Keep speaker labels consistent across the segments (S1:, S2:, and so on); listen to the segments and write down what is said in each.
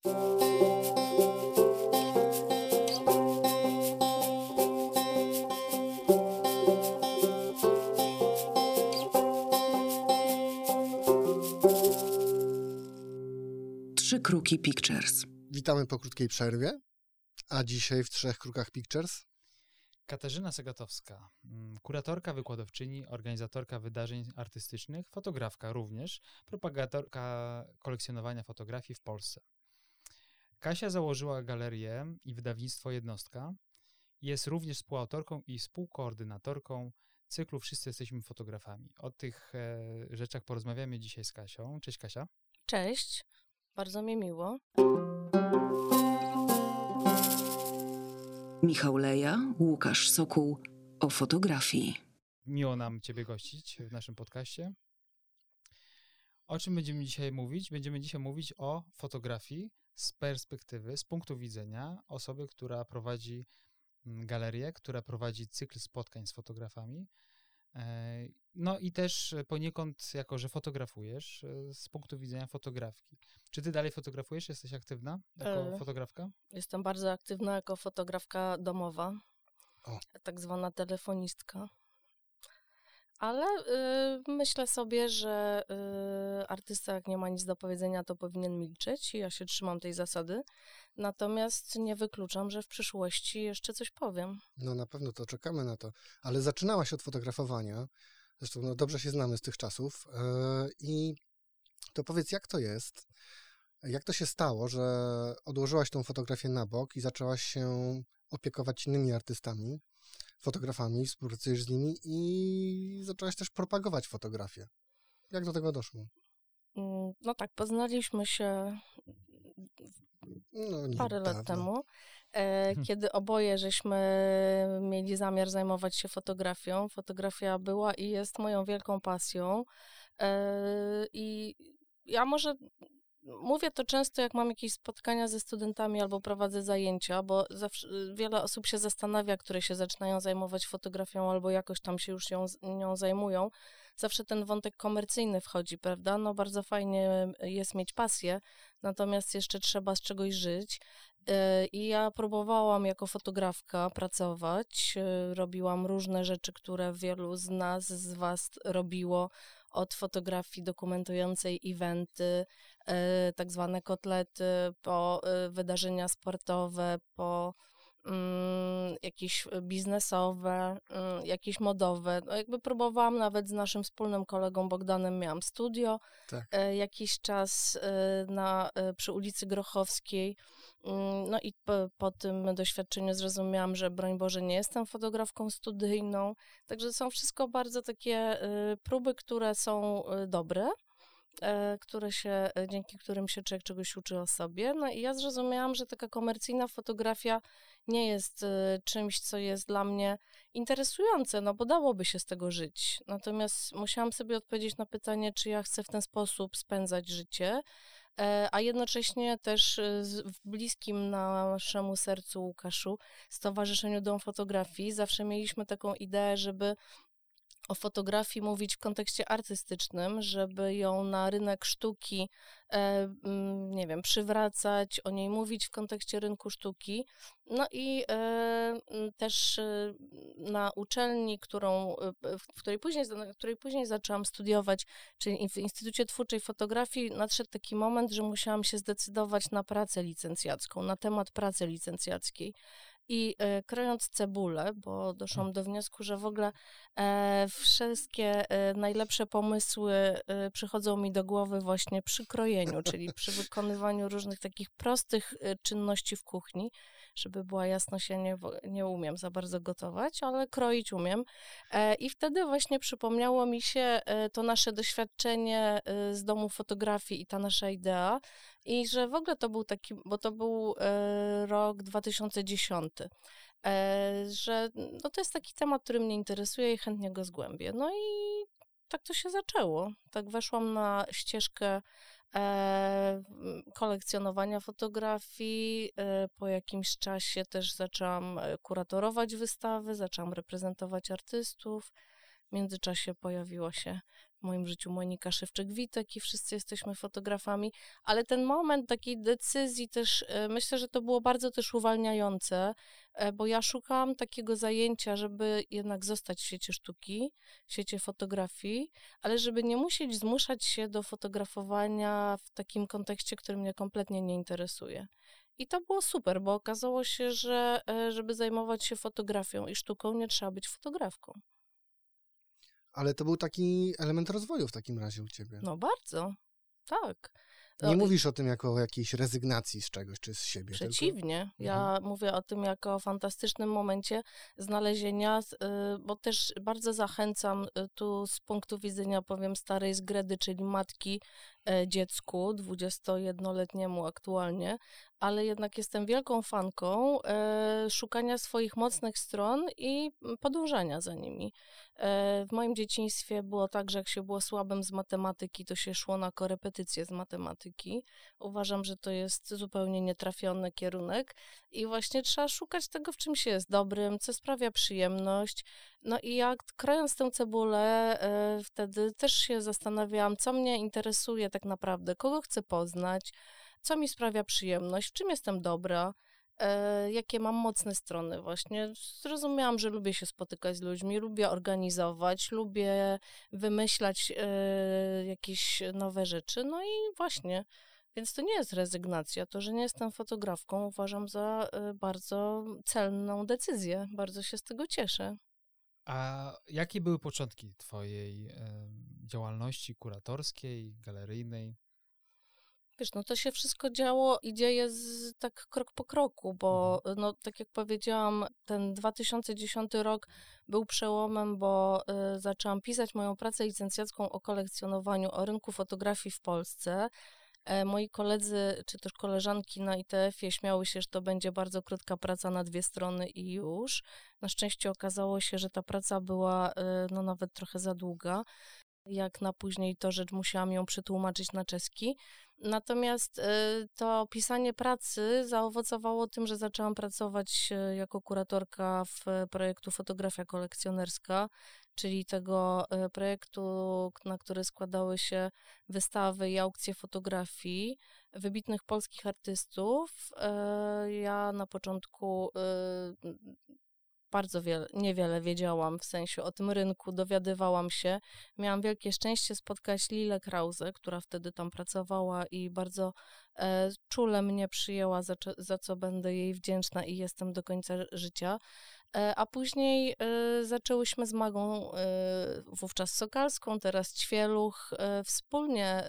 S1: Trzy Kruki Pictures.
S2: Witamy po krótkiej przerwie, a dzisiaj w Trzech Krukach Pictures
S3: Katarzyna Segatowska, mm, kuratorka, wykładowczyni, organizatorka wydarzeń artystycznych, fotografka również, propagatorka kolekcjonowania fotografii w Polsce. Kasia założyła galerię i wydawnictwo Jednostka. Jest również współautorką i współkoordynatorką cyklu Wszyscy jesteśmy fotografami. O tych e, rzeczach porozmawiamy dzisiaj z Kasią. Cześć Kasia.
S4: Cześć, bardzo mi miło.
S1: Michał Leja, Łukasz Sokół o fotografii.
S3: Miło nam Ciebie gościć w naszym podcaście. O czym będziemy dzisiaj mówić? Będziemy dzisiaj mówić o fotografii z perspektywy, z punktu widzenia osoby, która prowadzi mm, galerię, która prowadzi cykl spotkań z fotografami. E, No i też poniekąd, jako że fotografujesz, e, z punktu widzenia fotografki. Czy ty dalej fotografujesz? Jesteś aktywna jako
S4: E,
S3: fotografka?
S4: Jestem bardzo aktywna jako fotografka domowa,
S2: O.
S4: tak zwana telefonistka. Ale y, myślę sobie, że y, artysta, jak nie ma nic do powiedzenia, to powinien milczeć i ja się trzymam tej zasady. Natomiast nie wykluczam, że w przyszłości jeszcze coś powiem.
S2: No na pewno to czekamy na to. Ale zaczynałaś od fotografowania. Zresztą no, dobrze się znamy z tych czasów. Yy, I to powiedz, jak to jest? Jak to się stało, że odłożyłaś tą fotografię na bok i zaczęłaś się opiekować innymi artystami, fotografami, współpracujesz z nimi i zaczęłaś też propagować fotografię. Jak do tego doszło?
S4: Mm, No tak, poznaliśmy się
S2: No,
S4: parę lat
S2: dawno.
S4: temu, e, kiedy oboje żeśmy mieli zamiar zajmować się fotografią. Fotografia była i jest moją wielką pasją. E, I ja może mówię to często, jak mam jakieś spotkania ze studentami albo prowadzę zajęcia, bo zawsze wiele osób się zastanawia, które się zaczynają zajmować fotografią albo jakoś tam się już ją, nią zajmują. Zawsze ten wątek komercyjny wchodzi, prawda? No bardzo fajnie jest mieć pasję, natomiast jeszcze trzeba z czegoś żyć. E, I ja próbowałam jako fotografka pracować. Robiłam różne rzeczy, które wielu z nas, z Was robiło. Od fotografii dokumentującej eventy, e, tak zwane kotlety, po e, wydarzenia sportowe, po jakieś biznesowe, mm, jakieś modowe. No jakby próbowałam nawet z naszym wspólnym kolegą Bogdanem, miałam studio
S2: Tak.
S4: e, jakiś czas e, na, e, przy ulicy Grochowskiej. Mm, No i po, po tym doświadczeniu zrozumiałam, że broń Boże nie jestem fotografką studyjną. Także są wszystko bardzo takie e, próby, które są e, dobre, e, które się, e, dzięki którym się człowiek czegoś uczy o sobie. No i ja zrozumiałam, że taka komercyjna fotografia nie jest e, czymś, co jest dla mnie interesujące, no bo dałoby się z tego żyć. Natomiast musiałam sobie odpowiedzieć na pytanie, czy ja chcę w ten sposób spędzać życie, e, a jednocześnie też e, w bliskim naszemu sercu Łukaszu Stowarzyszeniu Dom Fotografii zawsze mieliśmy taką ideę, żeby o fotografii mówić w kontekście artystycznym, żeby ją na rynek sztuki, e, mm, nie wiem, przywracać, o niej mówić w kontekście rynku sztuki. No i e, mm, też e, na uczelni, którą, w której później, na której później zaczęłam studiować, czyli w Instytucie Twórczej Fotografii, nadszedł taki moment, że musiałam się zdecydować na pracę licencjacką, na temat pracy licencjackiej. I e, krojąc cebulę, bo doszłam do wniosku, że w ogóle e, wszystkie e, najlepsze pomysły e, przychodzą mi do głowy właśnie przy krojeniu, czyli przy wykonywaniu różnych takich prostych e, czynności w kuchni. Żeby była jasność, ja nie, nie umiem za bardzo gotować, ale kroić umiem. E, I wtedy właśnie przypomniało mi się e, to nasze doświadczenie e, z domu fotografii i ta nasza idea. I że w ogóle to był taki, bo to był rok 2010, e, że no to jest taki temat, który mnie interesuje i chętnie go zgłębię. No i tak to się zaczęło. Tak weszłam na ścieżkę kolekcjonowania fotografii. E, po jakimś czasie też zaczęłam e, kuratorować wystawy, zaczęłam reprezentować artystów. W międzyczasie pojawiło się w moim życiu Monika Szewczyk-Witek i wszyscy jesteśmy fotografami, ale ten moment takiej decyzji też, e, myślę, że to było bardzo też uwalniające, e, bo ja szukałam takiego zajęcia, żeby jednak zostać w świecie sztuki, w świecie fotografii, ale żeby nie musieć zmuszać się do fotografowania w takim kontekście, który mnie kompletnie nie interesuje. I to było super, bo okazało się, że e, żeby zajmować się fotografią i sztuką, nie trzeba być fotografką.
S2: Ale to był taki element rozwoju w takim razie u ciebie.
S4: No bardzo, tak.
S2: Nie mówisz o tym jako o jakiejś rezygnacji z czegoś czy z siebie. tylko-
S4: Przeciwnie. Ja mówię o tym jako o fantastycznym momencie znalezienia, y, bo też bardzo zachęcam y, tu z punktu widzenia, powiem, starej zgredy, czyli matki dziecku, 21-letniemu aktualnie, ale jednak jestem wielką fanką e, szukania swoich mocnych stron i mm, podążania za nimi. E, w moim dzieciństwie było tak, że jak się było słabym z matematyki, to się szło na korepetycje z matematyki. Uważam, że to jest zupełnie nietrafiony kierunek i właśnie trzeba szukać tego, w czym się jest dobrym, co sprawia przyjemność. No i jak krojąc tę cebulę, e, wtedy też się zastanawiałam, co mnie interesuje tak naprawdę, kogo chcę poznać, co mi sprawia przyjemność, w czym jestem dobra, e, jakie mam mocne strony właśnie. Zrozumiałam, że lubię się spotykać z ludźmi, lubię organizować, lubię wymyślać e, jakieś nowe rzeczy, no i właśnie. Więc to nie jest rezygnacja. To, że nie jestem fotografką, uważam za e, bardzo celną decyzję. Bardzo się z tego cieszę.
S3: A jakie były początki twojej działalności kuratorskiej, galeryjnej?
S4: Wiesz, no to się wszystko działo i dzieje z, tak krok po kroku, bo no, tak jak powiedziałam, ten 2010 rok był przełomem, bo y, zaczęłam pisać moją pracę licencjacką o kolekcjonowaniu, o rynku fotografii w Polsce. E, moi koledzy, czy też koleżanki na ITF-ie śmiały się, że to będzie bardzo krótka praca na dwie strony i już. Na szczęście okazało się, że ta praca była y, no, nawet trochę za długa. Jak na później to rzecz musiałam ją przetłumaczyć na czeski. Natomiast y, to pisanie pracy zaowocowało tym, że zaczęłam pracować jako kuratorka w projektu Fotografia Kolekcjonerska, czyli tego y, projektu, na który składały się wystawy i aukcje fotografii wybitnych polskich artystów. Y, Ja na początku y, bardzo wiele, niewiele wiedziałam w sensie o tym rynku, dowiadywałam się. Miałam wielkie szczęście spotkać Lilę Krause, która wtedy tam pracowała i bardzo e, czule mnie przyjęła, za, za co będę jej wdzięczna i jestem do końca życia. E, a później e, zaczęłyśmy z Magą, e, wówczas Sokalską, teraz Ćwieluch, wspólnie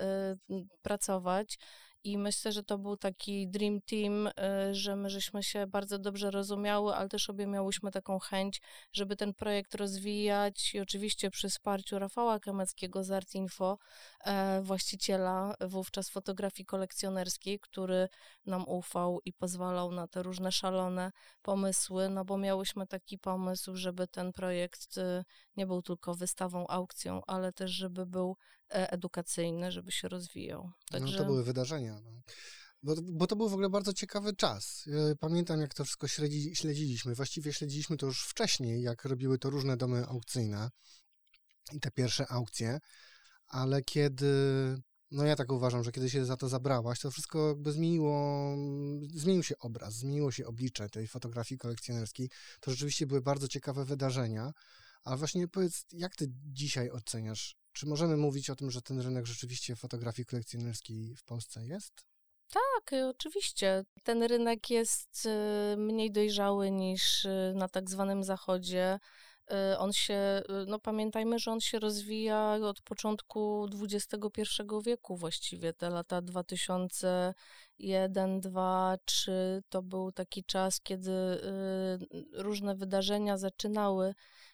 S4: pracować. I myślę, że to był taki dream team, y, że my żeśmy się bardzo dobrze rozumiały, ale też obie miałyśmy taką chęć, żeby ten projekt rozwijać i oczywiście przy wsparciu Rafała Kameckiego z Art Info, e, właściciela wówczas fotografii kolekcjonerskiej, który nam ufał i pozwalał na te różne szalone pomysły, no bo miałyśmy taki pomysł, żeby ten projekt y, nie był tylko wystawą, aukcją, ale też żeby był e, edukacyjny, żeby się rozwijał.
S2: No, to były wydarzenia. No. Bo, bo to był w ogóle bardzo ciekawy czas. E, Pamiętam, jak to wszystko śledzi, śledziliśmy. Właściwie śledziliśmy to już wcześniej, jak robiły to różne domy aukcyjne i te pierwsze aukcje, ale kiedy, no ja tak uważam, że kiedy się za to zabrałaś, to wszystko jakby zmieniło, zmienił się obraz, zmieniło się oblicze tej fotografii kolekcjonerskiej. To rzeczywiście były bardzo ciekawe wydarzenia. A właśnie powiedz, jak ty dzisiaj oceniasz czy możemy mówić o tym, że ten rynek rzeczywiście fotografii kolekcjonerskiej w Polsce jest?
S4: Tak, y, oczywiście. Ten rynek jest y, mniej dojrzały niż y, na tak zwanym zachodzie. Y, On się, y, no pamiętajmy, że on się rozwija od początku XXI wieku właściwie. Te lata 2001, 2, 3 to był taki czas, kiedy y, różne wydarzenia zaczynały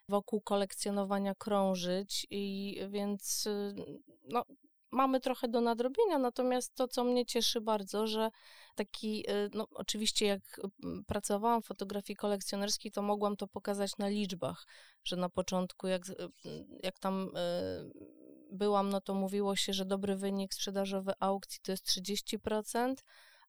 S4: wokół kolekcjonowania krążyć i więc no, mamy trochę do nadrobienia, natomiast to, co mnie cieszy bardzo, że taki, y, no oczywiście jak pracowałam w fotografii kolekcjonerskiej, to mogłam to pokazać na liczbach, że na początku jak, jak tam y, byłam, no to mówiło się, że dobry wynik sprzedażowy aukcji to jest 30%,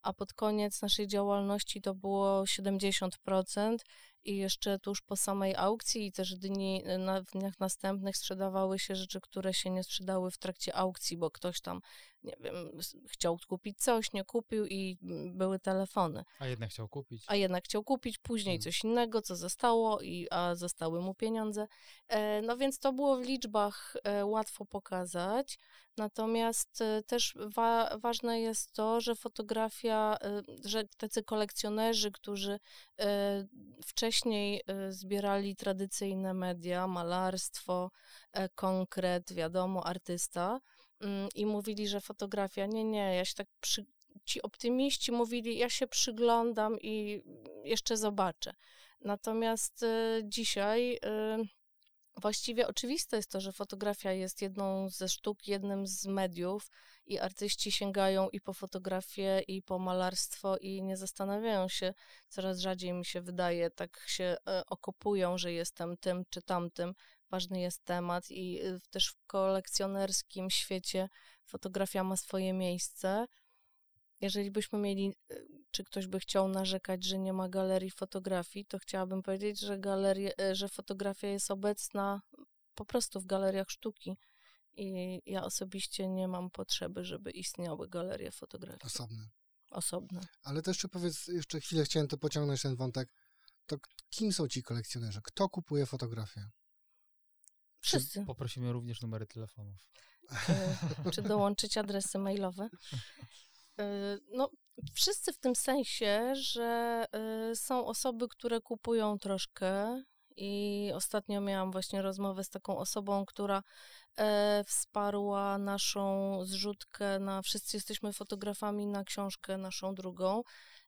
S4: a pod koniec naszej działalności to było 70% i jeszcze tuż po samej aukcji i też dni, na, w dniach następnych sprzedawały się rzeczy, które się nie sprzedały w trakcie aukcji, bo ktoś tam, nie wiem, chciał kupić coś, nie kupił i były telefony.
S3: A jednak chciał kupić.
S4: A jednak chciał kupić później
S2: Hmm.
S4: coś innego, co zostało, i, a zostały mu pieniądze. E, no więc to było w liczbach e, łatwo pokazać. Natomiast e, też wa- ważne jest to, że fotografia, e, że tacy kolekcjonerzy, którzy e, wcześniej e, zbierali tradycyjne media, malarstwo, konkret, wiadomo, artysta, mm, i mówili, że fotografia, nie, nie, ja się tak przy, ci optymiści mówili, ja się przyglądam i jeszcze zobaczę. Natomiast y, dzisiaj y, właściwie oczywiste jest to, że fotografia jest jedną ze sztuk, jednym z mediów i artyści sięgają i po fotografię, i po malarstwo i nie zastanawiają się, coraz rzadziej mi się wydaje, tak się e, okopują, że jestem tym czy tamtym. Ważny jest temat i y, też w kolekcjonerskim świecie fotografia ma swoje miejsce. Jeżeli byśmy mieli, y, czy ktoś by chciał narzekać, że nie ma galerii fotografii, to chciałabym powiedzieć, że, galerie, y, że fotografia jest obecna po prostu w galeriach sztuki. I ja osobiście nie mam potrzeby, żeby istniały galerie fotografii
S2: Osobne.
S4: osobne.
S2: Ale to jeszcze powiedz, jeszcze chwilę chciałem to pociągnąć ten wątek. To kim są ci kolekcjonerzy? Kto kupuje fotografię?
S4: Wszyscy.
S3: Poprosimy również numery telefonów.
S4: Y, czy dołączyć adresy mailowe. Y, No, wszyscy w tym sensie, że y, są osoby, które kupują troszkę. I ostatnio miałam właśnie rozmowę z taką osobą, która e, wsparła naszą zrzutkę na Wszyscy jesteśmy fotografami na książkę naszą drugą.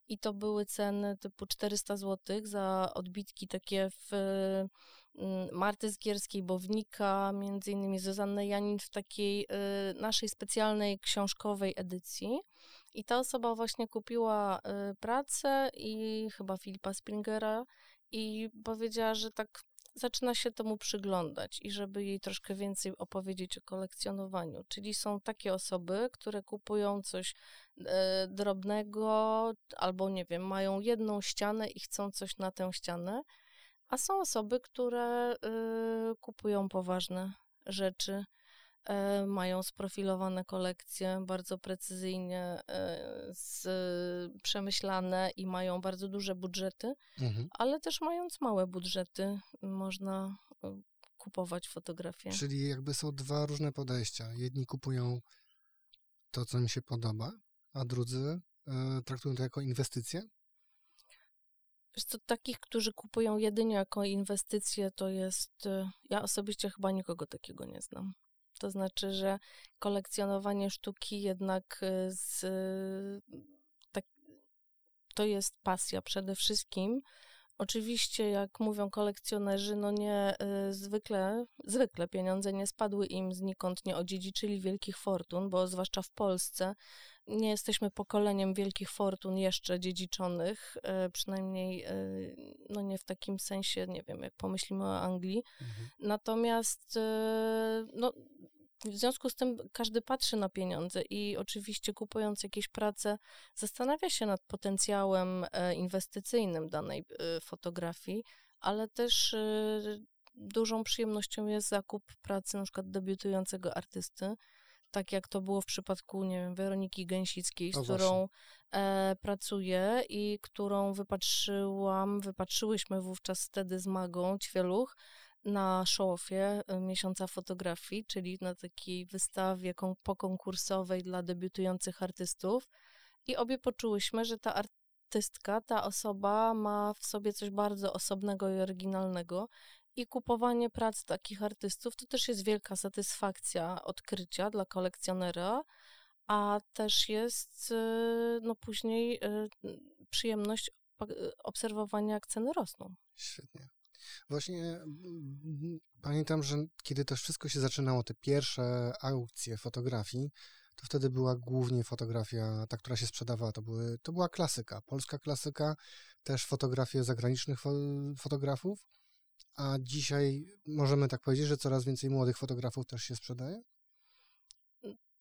S4: I to były ceny typu 400 zł za odbitki takie w Marty Zgierskiej, Bownika, między innymi Zuzanny Janin w takiej y, naszej specjalnej książkowej edycji. I ta osoba właśnie kupiła y, pracę i chyba Filipa Springera i powiedziała, że tak zaczyna się temu przyglądać i żeby jej troszkę więcej opowiedzieć o kolekcjonowaniu. Czyli są takie osoby, które kupują coś e, drobnego albo nie wiem, mają jedną ścianę i chcą coś na tę ścianę, a są osoby, które y, kupują poważne rzeczy, e, mają sprofilowane kolekcje, bardzo precyzyjnie e, z, przemyślane i mają bardzo duże budżety,
S2: Mhm.
S4: ale też mając małe budżety, można y, kupować fotografie.
S2: Czyli jakby są dwa różne podejścia. Jedni kupują to, co im się podoba, a drudzy e, traktują to jako inwestycję.
S4: Wiesz co, takich, którzy kupują jedynie jako inwestycje, to jest. y, Ja osobiście chyba nikogo takiego nie znam. To znaczy, że kolekcjonowanie sztuki jednak y, z. Tak, to jest pasja przede wszystkim. Oczywiście, jak mówią kolekcjonerzy, no nie zwykle, zwykle pieniądze nie spadły im znikąd, nie odziedziczyli wielkich fortun, bo zwłaszcza w Polsce nie jesteśmy pokoleniem wielkich fortun jeszcze dziedziczonych, e, przynajmniej e, no nie w takim sensie, nie wiem, jak pomyślimy o Anglii.
S2: Mhm.
S4: Natomiast e, no, w związku z tym każdy patrzy na pieniądze i oczywiście kupując jakieś prace zastanawia się nad potencjałem inwestycyjnym danej fotografii, ale też dużą przyjemnością jest zakup pracy na przykład debiutującego artysty, tak jak to było w przypadku, nie wiem, Weroniki Gęsickiej, z
S2: O,
S4: którą e, pracuję i którą wypatrzyłam, wypatrzyłyśmy wówczas wtedy z Magą Ćwieluch na show-offie e, Miesiąca Fotografii, czyli na takiej wystawie kon- pokonkursowej dla debiutujących artystów. I obie poczułyśmy, że ta artystka, ta osoba ma w sobie coś bardzo osobnego i oryginalnego i kupowanie prac takich artystów to też jest wielka satysfakcja odkrycia dla kolekcjonera, a też jest y, no później y, przyjemność y, obserwowania, jak ceny rosną.
S2: Świetnie. Właśnie mm, pamiętam, że kiedy to wszystko się zaczynało, te pierwsze aukcje fotografii, to wtedy była głównie fotografia, ta, która się sprzedawała, to, były, to była klasyka, polska klasyka, też fotografie zagranicznych fo fotografów, a dzisiaj możemy tak powiedzieć, że coraz więcej młodych fotografów też się sprzedaje?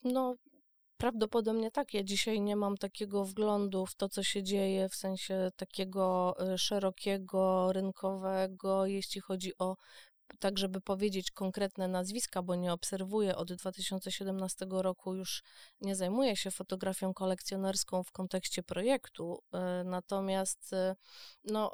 S4: No, Prawdopodobnie tak. Ja dzisiaj nie mam takiego wglądu w to, co się dzieje, w sensie takiego y, szerokiego, rynkowego, jeśli chodzi o tak, żeby powiedzieć konkretne nazwiska, bo nie obserwuję od 2017 roku, już nie zajmuję się fotografią kolekcjonerską w kontekście projektu. Y, natomiast y, no,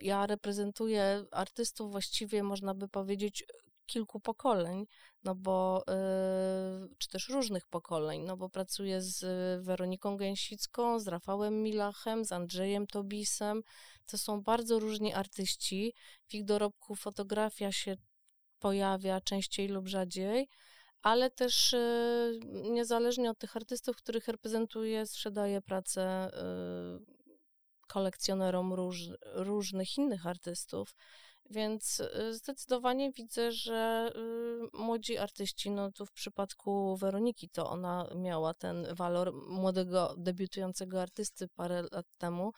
S4: ja reprezentuję artystów właściwie, można by powiedzieć, kilku pokoleń, no bo, yy, czy też różnych pokoleń, no bo pracuję z Weroniką Gęsicką, z Rafałem Milachem, z Andrzejem Tobisem. To są bardzo różni artyści. W ich dorobku fotografia się pojawia częściej lub rzadziej, ale też yy, niezależnie od tych artystów, których reprezentuję, sprzedaję pracę kolekcjonerom róż, różnych innych artystów. Więc y, zdecydowanie widzę, że y, młodzi artyści, no tu w przypadku Weroniki to ona miała ten walor młodego, debiutującego artysty parę lat temu.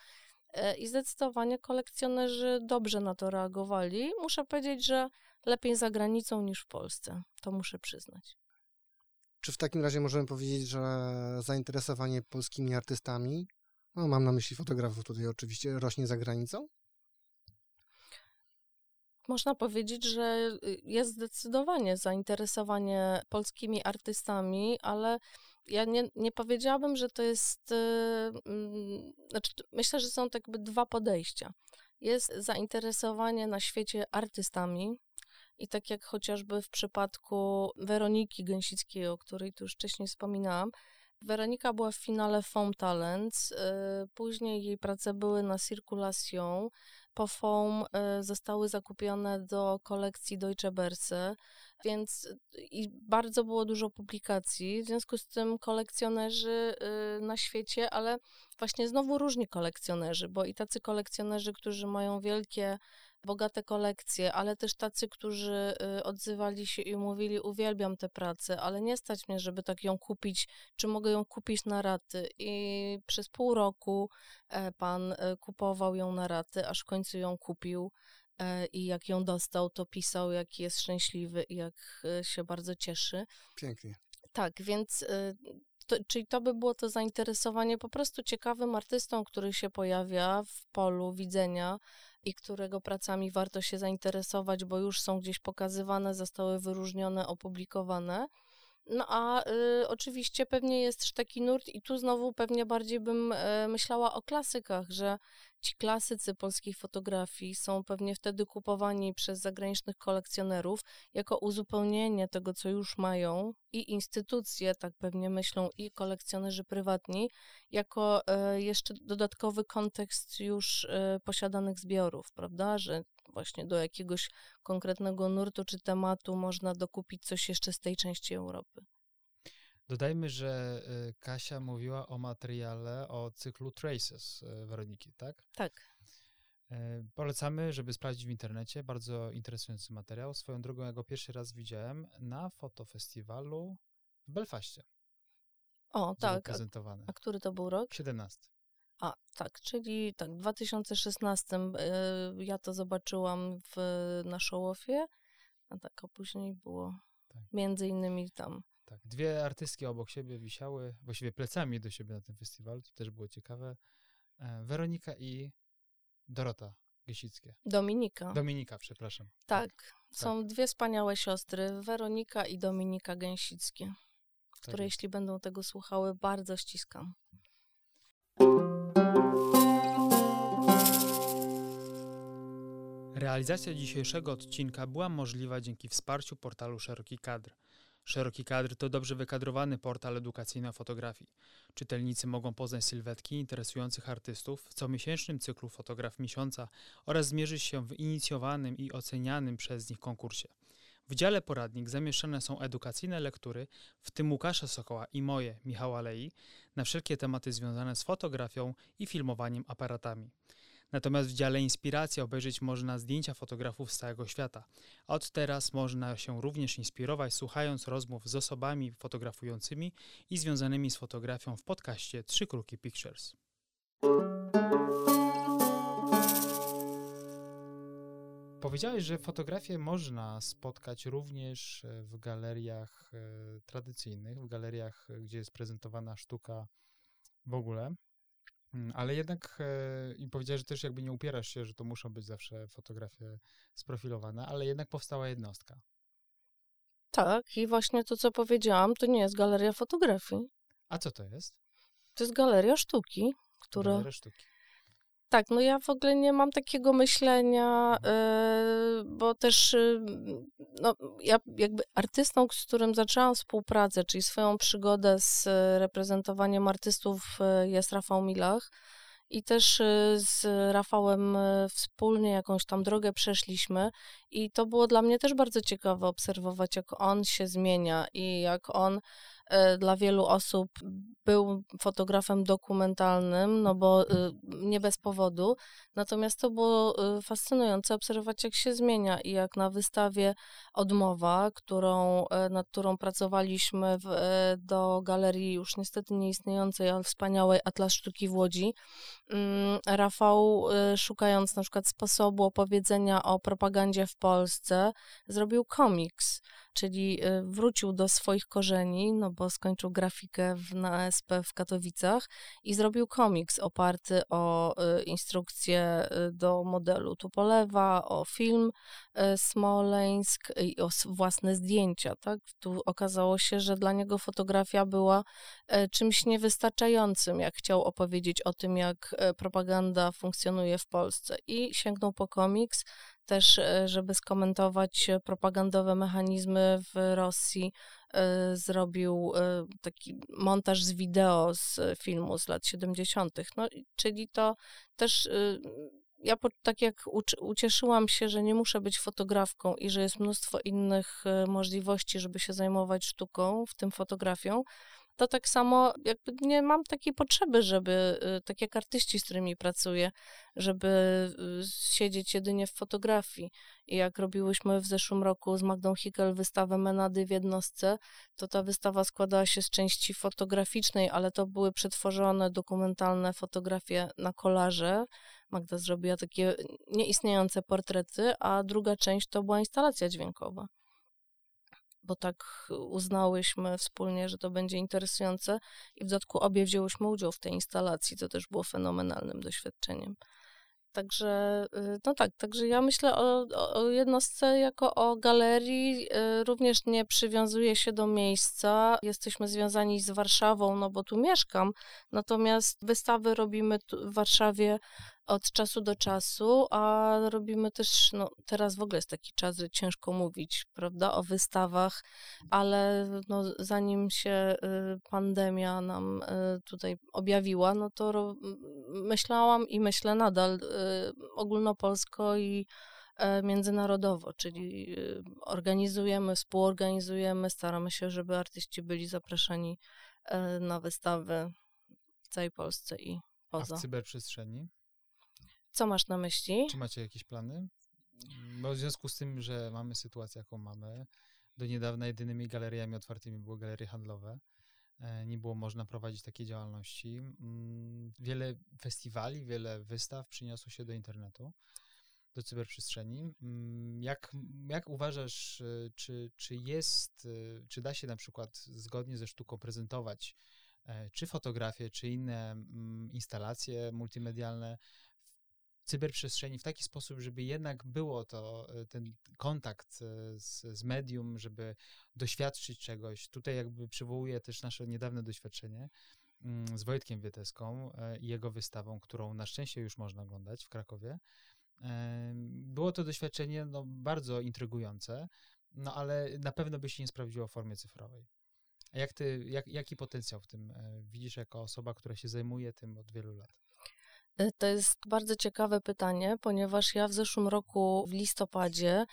S4: E, I zdecydowanie kolekcjonerzy dobrze na to reagowali. Muszę powiedzieć, że lepiej za granicą niż w Polsce. To muszę przyznać.
S2: Czy w takim razie możemy powiedzieć, że zainteresowanie polskimi artystami, no mam na myśli fotografów tutaj oczywiście, rośnie za granicą?
S4: Można powiedzieć, że y, jest zdecydowanie zainteresowanie polskimi artystami, ale ja nie, nie powiedziałabym, że to jest. Yy, znaczy, myślę, że są tak jakby dwa podejścia. Jest zainteresowanie na świecie artystami, i tak jak chociażby w przypadku Weroniki Gęsickiej, o której tu już wcześniej wspominałam, Weronika była w finale Foam Talents, y, później jej prace były na Circulation, Foam e, zostały zakupione do kolekcji Deutsche Börse, więc i bardzo było dużo publikacji. W związku z tym kolekcjonerzy y, na świecie, ale właśnie znowu różni kolekcjonerzy, bo i tacy kolekcjonerzy, którzy mają wielkie bogate kolekcje, ale też tacy, którzy y, odzywali się i mówili, uwielbiam tę pracę, ale nie stać mnie, żeby tak ją kupić, czy mogę ją kupić na raty. I przez pół roku e, pan e, kupował ją na raty, aż w końcu ją kupił. E, I jak ją dostał, to pisał, jaki jest szczęśliwy i jak się bardzo cieszy.
S2: Pięknie.
S4: Tak, więc to, czyli to by było to zainteresowanie po prostu ciekawym artystą, który się pojawia w polu widzenia i którego pracami warto się zainteresować, bo już są gdzieś pokazywane, zostały wyróżnione, opublikowane. No a y, oczywiście pewnie jest też taki nurt i tu znowu pewnie bardziej bym y, myślała o klasykach, że ci klasycy polskiej fotografii są pewnie wtedy kupowani przez zagranicznych kolekcjonerów jako uzupełnienie tego, co już mają i instytucje, tak pewnie myślą, i kolekcjonerzy prywatni, jako y, jeszcze dodatkowy kontekst już posiadanych zbiorów, prawda, że właśnie do jakiegoś konkretnego nurtu czy tematu można dokupić coś jeszcze z tej części Europy.
S3: Dodajmy, że y, Kasia mówiła o materiale, o cyklu Traces y, Weroniki, tak?
S4: Tak.
S3: Y, polecamy, żeby sprawdzić w internecie. Bardzo interesujący materiał. Swoją drogą, ja go pierwszy raz widziałem na fotofestiwalu w Belfaście.
S4: O, tak.
S3: Prezentowany.
S4: A, a który to był rok?
S3: 17.
S4: A, tak, czyli tak, w 2016 y, ja to zobaczyłam w, na Showoffie, a tak, a później było tak. między innymi tam.
S3: Tak, dwie artystki obok siebie wisiały, właściwie plecami do siebie na tym festiwalu, to też było ciekawe. E, Weronika i Dorota Gesickie.
S4: Dominika.
S3: Dominika, przepraszam.
S4: Tak, tak. są tak. dwie wspaniałe siostry, Weronika i Dominika Gęsickie, które tak jeśli będą tego słuchały, bardzo ściskam.
S3: Realizacja dzisiejszego odcinka była możliwa dzięki wsparciu portalu Szeroki Kadr. Szeroki Kadr to dobrze wykadrowany portal edukacyjny o fotografii. Czytelnicy mogą poznać sylwetki interesujących artystów w comiesięcznym cyklu Fotograf Miesiąca oraz zmierzyć się w inicjowanym i ocenianym przez nich konkursie. W dziale poradnik zamieszczone są edukacyjne lektury, w tym Łukasza Sokoła i moje, Michała Lei, na wszelkie tematy związane z fotografią i filmowaniem aparatami. Natomiast w dziale Inspiracja obejrzeć można zdjęcia fotografów z całego świata. Od teraz można się również inspirować słuchając rozmów z osobami fotografującymi i związanymi z fotografią w podcaście Trzy Kruki Pictures. Powiedziałeś, że fotografię można spotkać również e, w galeriach e, tradycyjnych, w galeriach, e, gdzie jest prezentowana sztuka w ogóle. Mm, ale jednak i powiedziałeś, że też jakby nie upierasz się, że to muszą być zawsze fotografie sprofilowane, ale jednak powstała jednostka.
S4: Tak, i właśnie to, co powiedziałam, to nie jest galeria fotografii.
S3: A co to jest?
S4: To jest galeria sztuki, która.
S3: Galeria sztuki.
S4: Tak, no ja w ogóle nie mam takiego myślenia, yy, bo też yy, no, ja jakby artystą, z którym zaczęłam współpracę, czyli swoją przygodę z reprezentowaniem artystów jest Rafał Milach i też z Rafałem wspólnie jakąś tam drogę przeszliśmy i to było dla mnie też bardzo ciekawe obserwować, jak on się zmienia i jak on E, dla wielu osób był fotografem dokumentalnym, no bo y, nie bez powodu. Natomiast to było y, fascynujące obserwować, jak się zmienia i jak na wystawie Odmowa, którą, e, nad którą pracowaliśmy w, e, do galerii już niestety nieistniejącej, ale wspaniałej Atlas Sztuki w Łodzi, mm, Rafał, szukając na przykład sposobu opowiedzenia o propagandzie w Polsce, zrobił komiks czyli y, wrócił do swoich korzeni, no bo skończył grafikę w, na ASP w Katowicach i zrobił komiks oparty o y, instrukcje y, do modelu Tupolewa, o film Smoleńsk i o własne zdjęcia. Tak? Tu okazało się, że dla niego fotografia była czymś niewystarczającym, jak chciał opowiedzieć o tym, jak propaganda funkcjonuje w Polsce. I sięgnął po komiks, też, e, żeby skomentować propagandowe mechanizmy w Rosji, e, zrobił e, taki montaż z wideo z filmu z lat 70. No, czyli to też ja tak jak ucieszyłam się, że nie muszę być fotografką i że jest mnóstwo innych możliwości, żeby się zajmować sztuką, w tym fotografią, to tak samo jakby nie mam takiej potrzeby, żeby, y, tak jak artyści, z którymi pracuję, żeby y, siedzieć jedynie w fotografii. I jak robiłyśmy w zeszłym roku z Magdą Hickel wystawę Menady w jednostce, to ta wystawa składała się z części fotograficznej, ale to były przetworzone dokumentalne fotografie na kolarze. Magda zrobiła takie nieistniejące portrety, a druga część to była instalacja dźwiękowa bo tak uznałyśmy wspólnie, że to będzie interesujące i w dodatku obie wzięłyśmy udział w tej instalacji, co też było fenomenalnym doświadczeniem. Także, y, no tak, także ja myślę o, o jednostce jako o galerii, y, również nie przywiązuję się do miejsca. Jesteśmy związani z Warszawą, no bo tu mieszkam, natomiast wystawy robimy w Warszawie od czasu do czasu, a robimy też, no teraz w ogóle jest taki czas, że ciężko mówić, prawda, o wystawach, ale no, zanim się y, pandemia nam y, tutaj objawiła, no to myślałam i myślę nadal y, ogólnopolsko i e, międzynarodowo, czyli organizujemy, współorganizujemy, staramy się, żeby artyści byli zapraszani e, na wystawy w całej Polsce i poza.
S3: A w cyberprzestrzeni?
S4: Co masz na myśli?
S3: Czy macie jakieś plany? Bo w związku z tym, że mamy sytuację, jaką mamy, do niedawna jedynymi galeriami otwartymi były galerie handlowe. E, nie było można prowadzić takiej działalności. Mm, wiele festiwali, wiele wystaw przyniosło się do internetu, do cyberprzestrzeni. Mm, jak, jak uważasz, e, czy, czy jest, e, czy da się na przykład zgodnie ze sztuką prezentować czy fotografie, czy inne mm, instalacje multimedialne cyberprzestrzeni w taki sposób, żeby jednak było to e, ten kontakt e, z, z medium, żeby doświadczyć czegoś. Tutaj jakby przywołuję też nasze niedawne doświadczenie mm, z Wojtkiem Wieteską e, i jego wystawą, którą na szczęście już można oglądać w Krakowie. Było to doświadczenie no, bardzo intrygujące, no ale na pewno by się nie sprawdziło w formie cyfrowej. A jak ty, jak, jaki potencjał w tym widzisz jako osoba, która się zajmuje tym od wielu lat?
S4: E, to jest bardzo ciekawe pytanie, ponieważ ja w zeszłym roku w listopadzie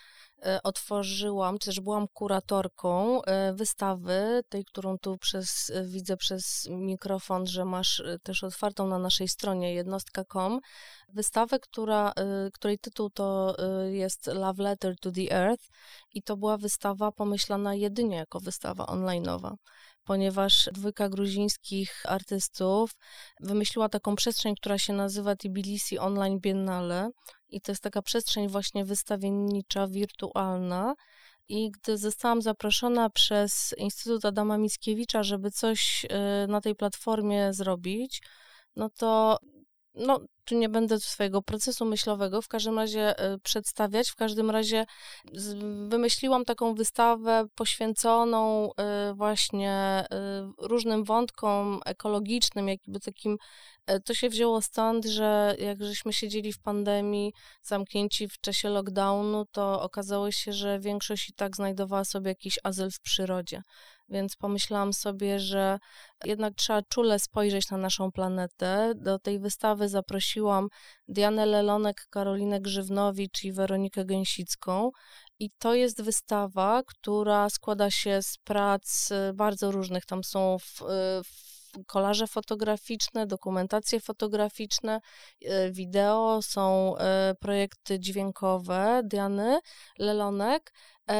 S4: e, otworzyłam, czy też byłam kuratorką e, wystawy, tej, którą tu przez, widzę przez mikrofon, że masz też otwartą na naszej stronie jednostka.com. Wystawę, która, której tytuł to jest Love Letter to the Earth i to była wystawa pomyślana jedynie jako wystawa online'owa ponieważ dwójka gruzińskich artystów wymyśliła taką przestrzeń, która się nazywa Tbilisi Online Biennale i to jest taka przestrzeń właśnie wystawiennicza, wirtualna. I gdy zostałam zaproszona przez Instytut Adama Mickiewicza, żeby coś y, na tej platformie zrobić, no to no, tu nie będę swojego procesu myślowego w każdym razie y, przedstawiać. W każdym razie wymyśliłam taką wystawę poświęconą y, właśnie y, różnym wątkom ekologicznym, jakby takim. To się wzięło stąd, że jak żeśmy siedzieli w pandemii, zamknięci w czasie lockdownu, to okazało się, że większość i tak znajdowała sobie jakiś azyl w przyrodzie więc pomyślałam sobie, że jednak trzeba czule spojrzeć na naszą planetę. Do tej wystawy zaprosiłam Dianę Lelonek, Karolinę Grzywnowicz i Weronikę Gęsicką. I to jest wystawa, która składa się z prac y, bardzo różnych. Tam są w, y, w kolaże fotograficzne, dokumentacje fotograficzne, y, wideo, są projekty dźwiękowe Diany Lelonek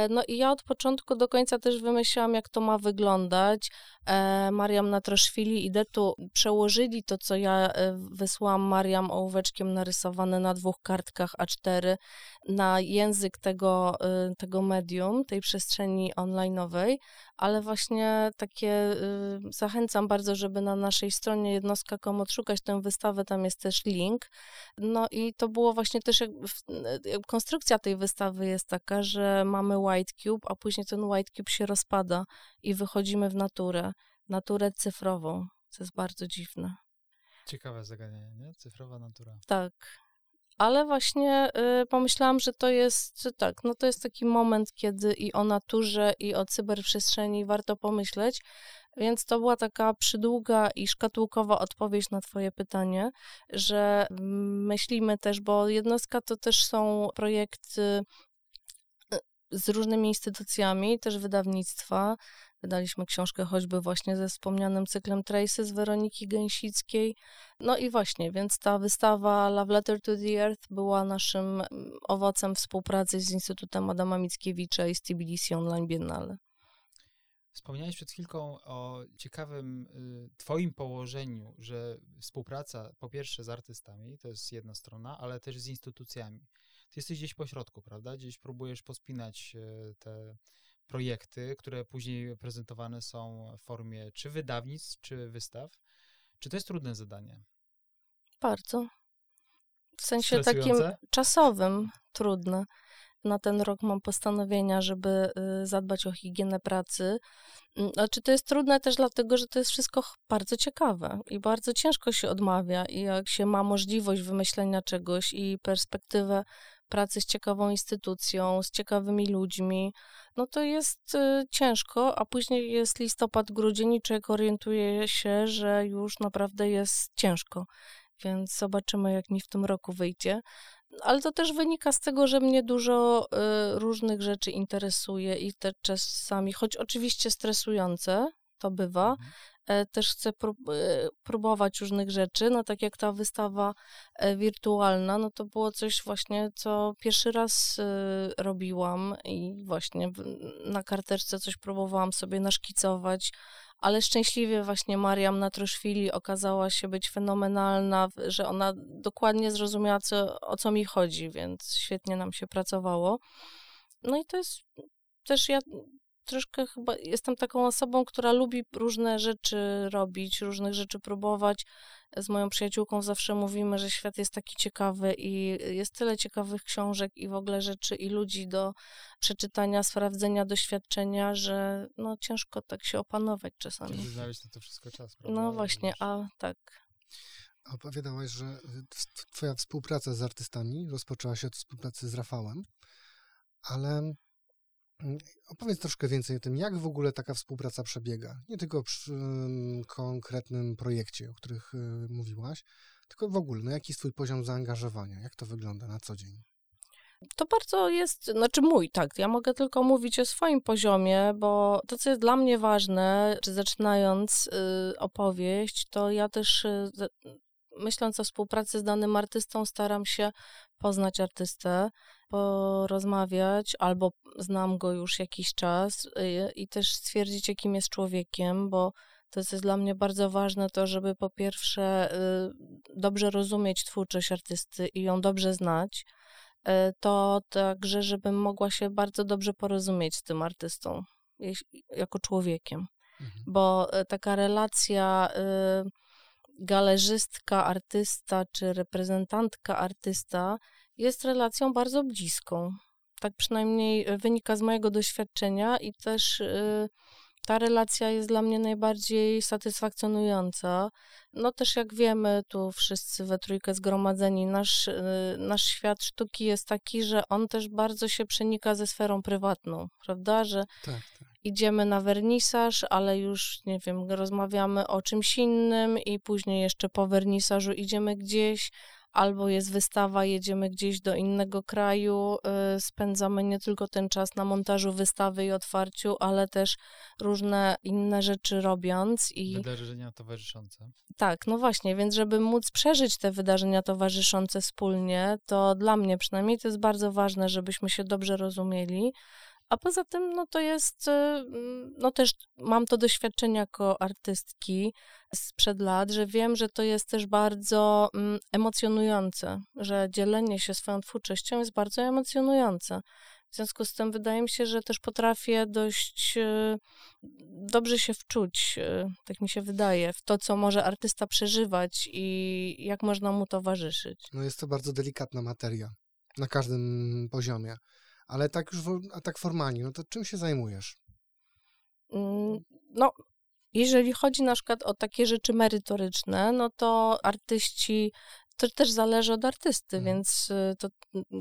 S4: no i ja od początku do końca też wymyślałam, jak to ma wyglądać. E, Mariam Natroszwili i Detu przełożyli to, co ja e, wysłałam Mariam ołóweczkiem narysowane na dwóch kartkach A4 na język tego, tego medium, tej przestrzeni online'owej, ale właśnie takie zachęcam bardzo, żeby na naszej stronie jednostka.com odszukać tę wystawę, tam jest też link. No i to było właśnie też, jak, konstrukcja tej wystawy jest taka, że mamy white cube, a później ten white cube się rozpada i wychodzimy w naturę, naturę cyfrową, co jest bardzo dziwne.
S3: Ciekawe zagadnienie, nie? Cyfrowa natura.
S4: Tak. Ale właśnie y, pomyślałam, że to jest tak, no to jest taki moment, kiedy i o naturze, i o cyberprzestrzeni warto pomyśleć. Więc to była taka przydługa i szkatułkowa odpowiedź na Twoje pytanie, że myślimy też, bo jednostka to też są projekty z różnymi instytucjami, też wydawnictwa. Wydaliśmy książkę choćby właśnie ze wspomnianym cyklem Tracy z Weroniki Gęsickiej. No i właśnie, więc ta wystawa Love Letter to the Earth była naszym mm, owocem współpracy z Instytutem Adama Mickiewicza i z TBDC Online Biennale.
S3: Wspomniałeś przed chwilką o ciekawym y, Twoim położeniu, że współpraca po pierwsze z artystami, to jest jedna strona, ale też z instytucjami ty jesteś gdzieś po środku, prawda? Gdzieś próbujesz pospinać e, te projekty, które później prezentowane są w formie czy wydawnictw, czy wystaw. Czy to jest trudne zadanie?
S4: Bardzo. W sensie takim czasowym trudne. Na ten rok mam postanowienia, żeby y, zadbać o higienę pracy. Mm, znaczy, to jest trudne też dlatego, że to jest wszystko bardzo ciekawe i bardzo ciężko się odmawia. I jak się ma możliwość wymyślenia czegoś i perspektywę pracy z ciekawą instytucją, z ciekawymi ludźmi, no to jest y, ciężko, a później jest listopad, grudzień i człowiek orientuje się, że już naprawdę jest ciężko. Więc zobaczymy, jak mi w tym roku wyjdzie. Ale to też wynika z tego, że mnie dużo y, różnych rzeczy interesuje i te czasami, choć oczywiście stresujące, to bywa, mhm. Też chcę e, próbować różnych rzeczy, no tak jak ta wystawa e, wirtualna, no to było coś właśnie, co pierwszy raz robiłam i właśnie na karteczce coś próbowałam sobie naszkicować, ale szczęśliwie właśnie Mariam Natroszwili okazała się być fenomenalna, że ona dokładnie zrozumiała, co, o co mi chodzi, więc świetnie nam się pracowało. No i to jest też ja troszkę chyba jestem taką osobą, która lubi różne rzeczy robić, różnych rzeczy próbować. Z moją przyjaciółką zawsze mówimy, że świat jest taki ciekawy i jest tyle ciekawych książek i w ogóle rzeczy i ludzi do przeczytania, sprawdzenia, doświadczenia, że no ciężko tak się opanować czasami.
S3: Żeby znaleźć na to wszystko czas, prawda?
S4: No właśnie, a tak.
S2: Opowiadałaś, że twoja współpraca z artystami rozpoczęła się od współpracy z Rafałem, ale opowiedz troszkę więcej o tym, jak w ogóle taka współpraca przebiega. Nie tylko przy um, konkretnym projekcie, o których y, mówiłaś, tylko w ogóle, no jaki jest twój poziom zaangażowania, jak to wygląda na co dzień?
S4: To bardzo jest, znaczy mój, tak, ja mogę tylko mówić o swoim poziomie, bo to, co jest dla mnie ważne, czy zaczynając y, opowieść, to ja też y, myśląc o współpracy z danym artystą, staram się poznać artystę, porozmawiać, albo znam go już jakiś czas y, i też stwierdzić, jakim jest człowiekiem, bo to jest dla mnie bardzo ważne, to żeby po pierwsze y, dobrze rozumieć twórczość artysty i ją dobrze znać, e, to także, żebym mogła się bardzo dobrze porozumieć z tym artystą, jako człowiekiem. Mhm. Bo taka relacja y, galerzystka, artysta czy reprezentantka artysta jest relacją bardzo bliską. Tak przynajmniej wynika z mojego doświadczenia i też y, ta relacja jest dla mnie najbardziej satysfakcjonująca. No też jak wiemy, tu wszyscy we trójkę zgromadzeni, nasz, y, nasz świat sztuki jest taki, że on też bardzo się przenika ze sferą prywatną, prawda? Że tak, tak. Idziemy na wernisaż, ale już, nie wiem, rozmawiamy o czymś innym i później jeszcze po wernisażu idziemy gdzieś, albo jest wystawa, jedziemy gdzieś do innego kraju, y, spędzamy nie tylko ten czas na montażu wystawy i otwarciu, ale też różne inne rzeczy robiąc. I...
S3: Wydarzenia towarzyszące.
S4: Tak, no właśnie, więc żeby móc przeżyć te wydarzenia towarzyszące wspólnie, to dla mnie przynajmniej to jest bardzo ważne, żebyśmy się dobrze rozumieli. A poza tym, no to jest, y, mm, no też mam to doświadczenie jako artystki sprzed lat, że wiem, że to jest też bardzo mm, emocjonujące, że dzielenie się swoją twórczością jest bardzo emocjonujące. W związku z tym wydaje mi się, że też potrafię dość y, dobrze się wczuć, y, tak mi się wydaje, w to, co może artysta przeżywać i jak można mu towarzyszyć.
S2: No jest to bardzo delikatna materia na każdym poziomie. Ale tak już, a tak formalnie, no to czym się zajmujesz?
S4: Mm, no, jeżeli chodzi na przykład o takie rzeczy merytoryczne, no to artyści, to też zależy od artysty, mhm. więc y, to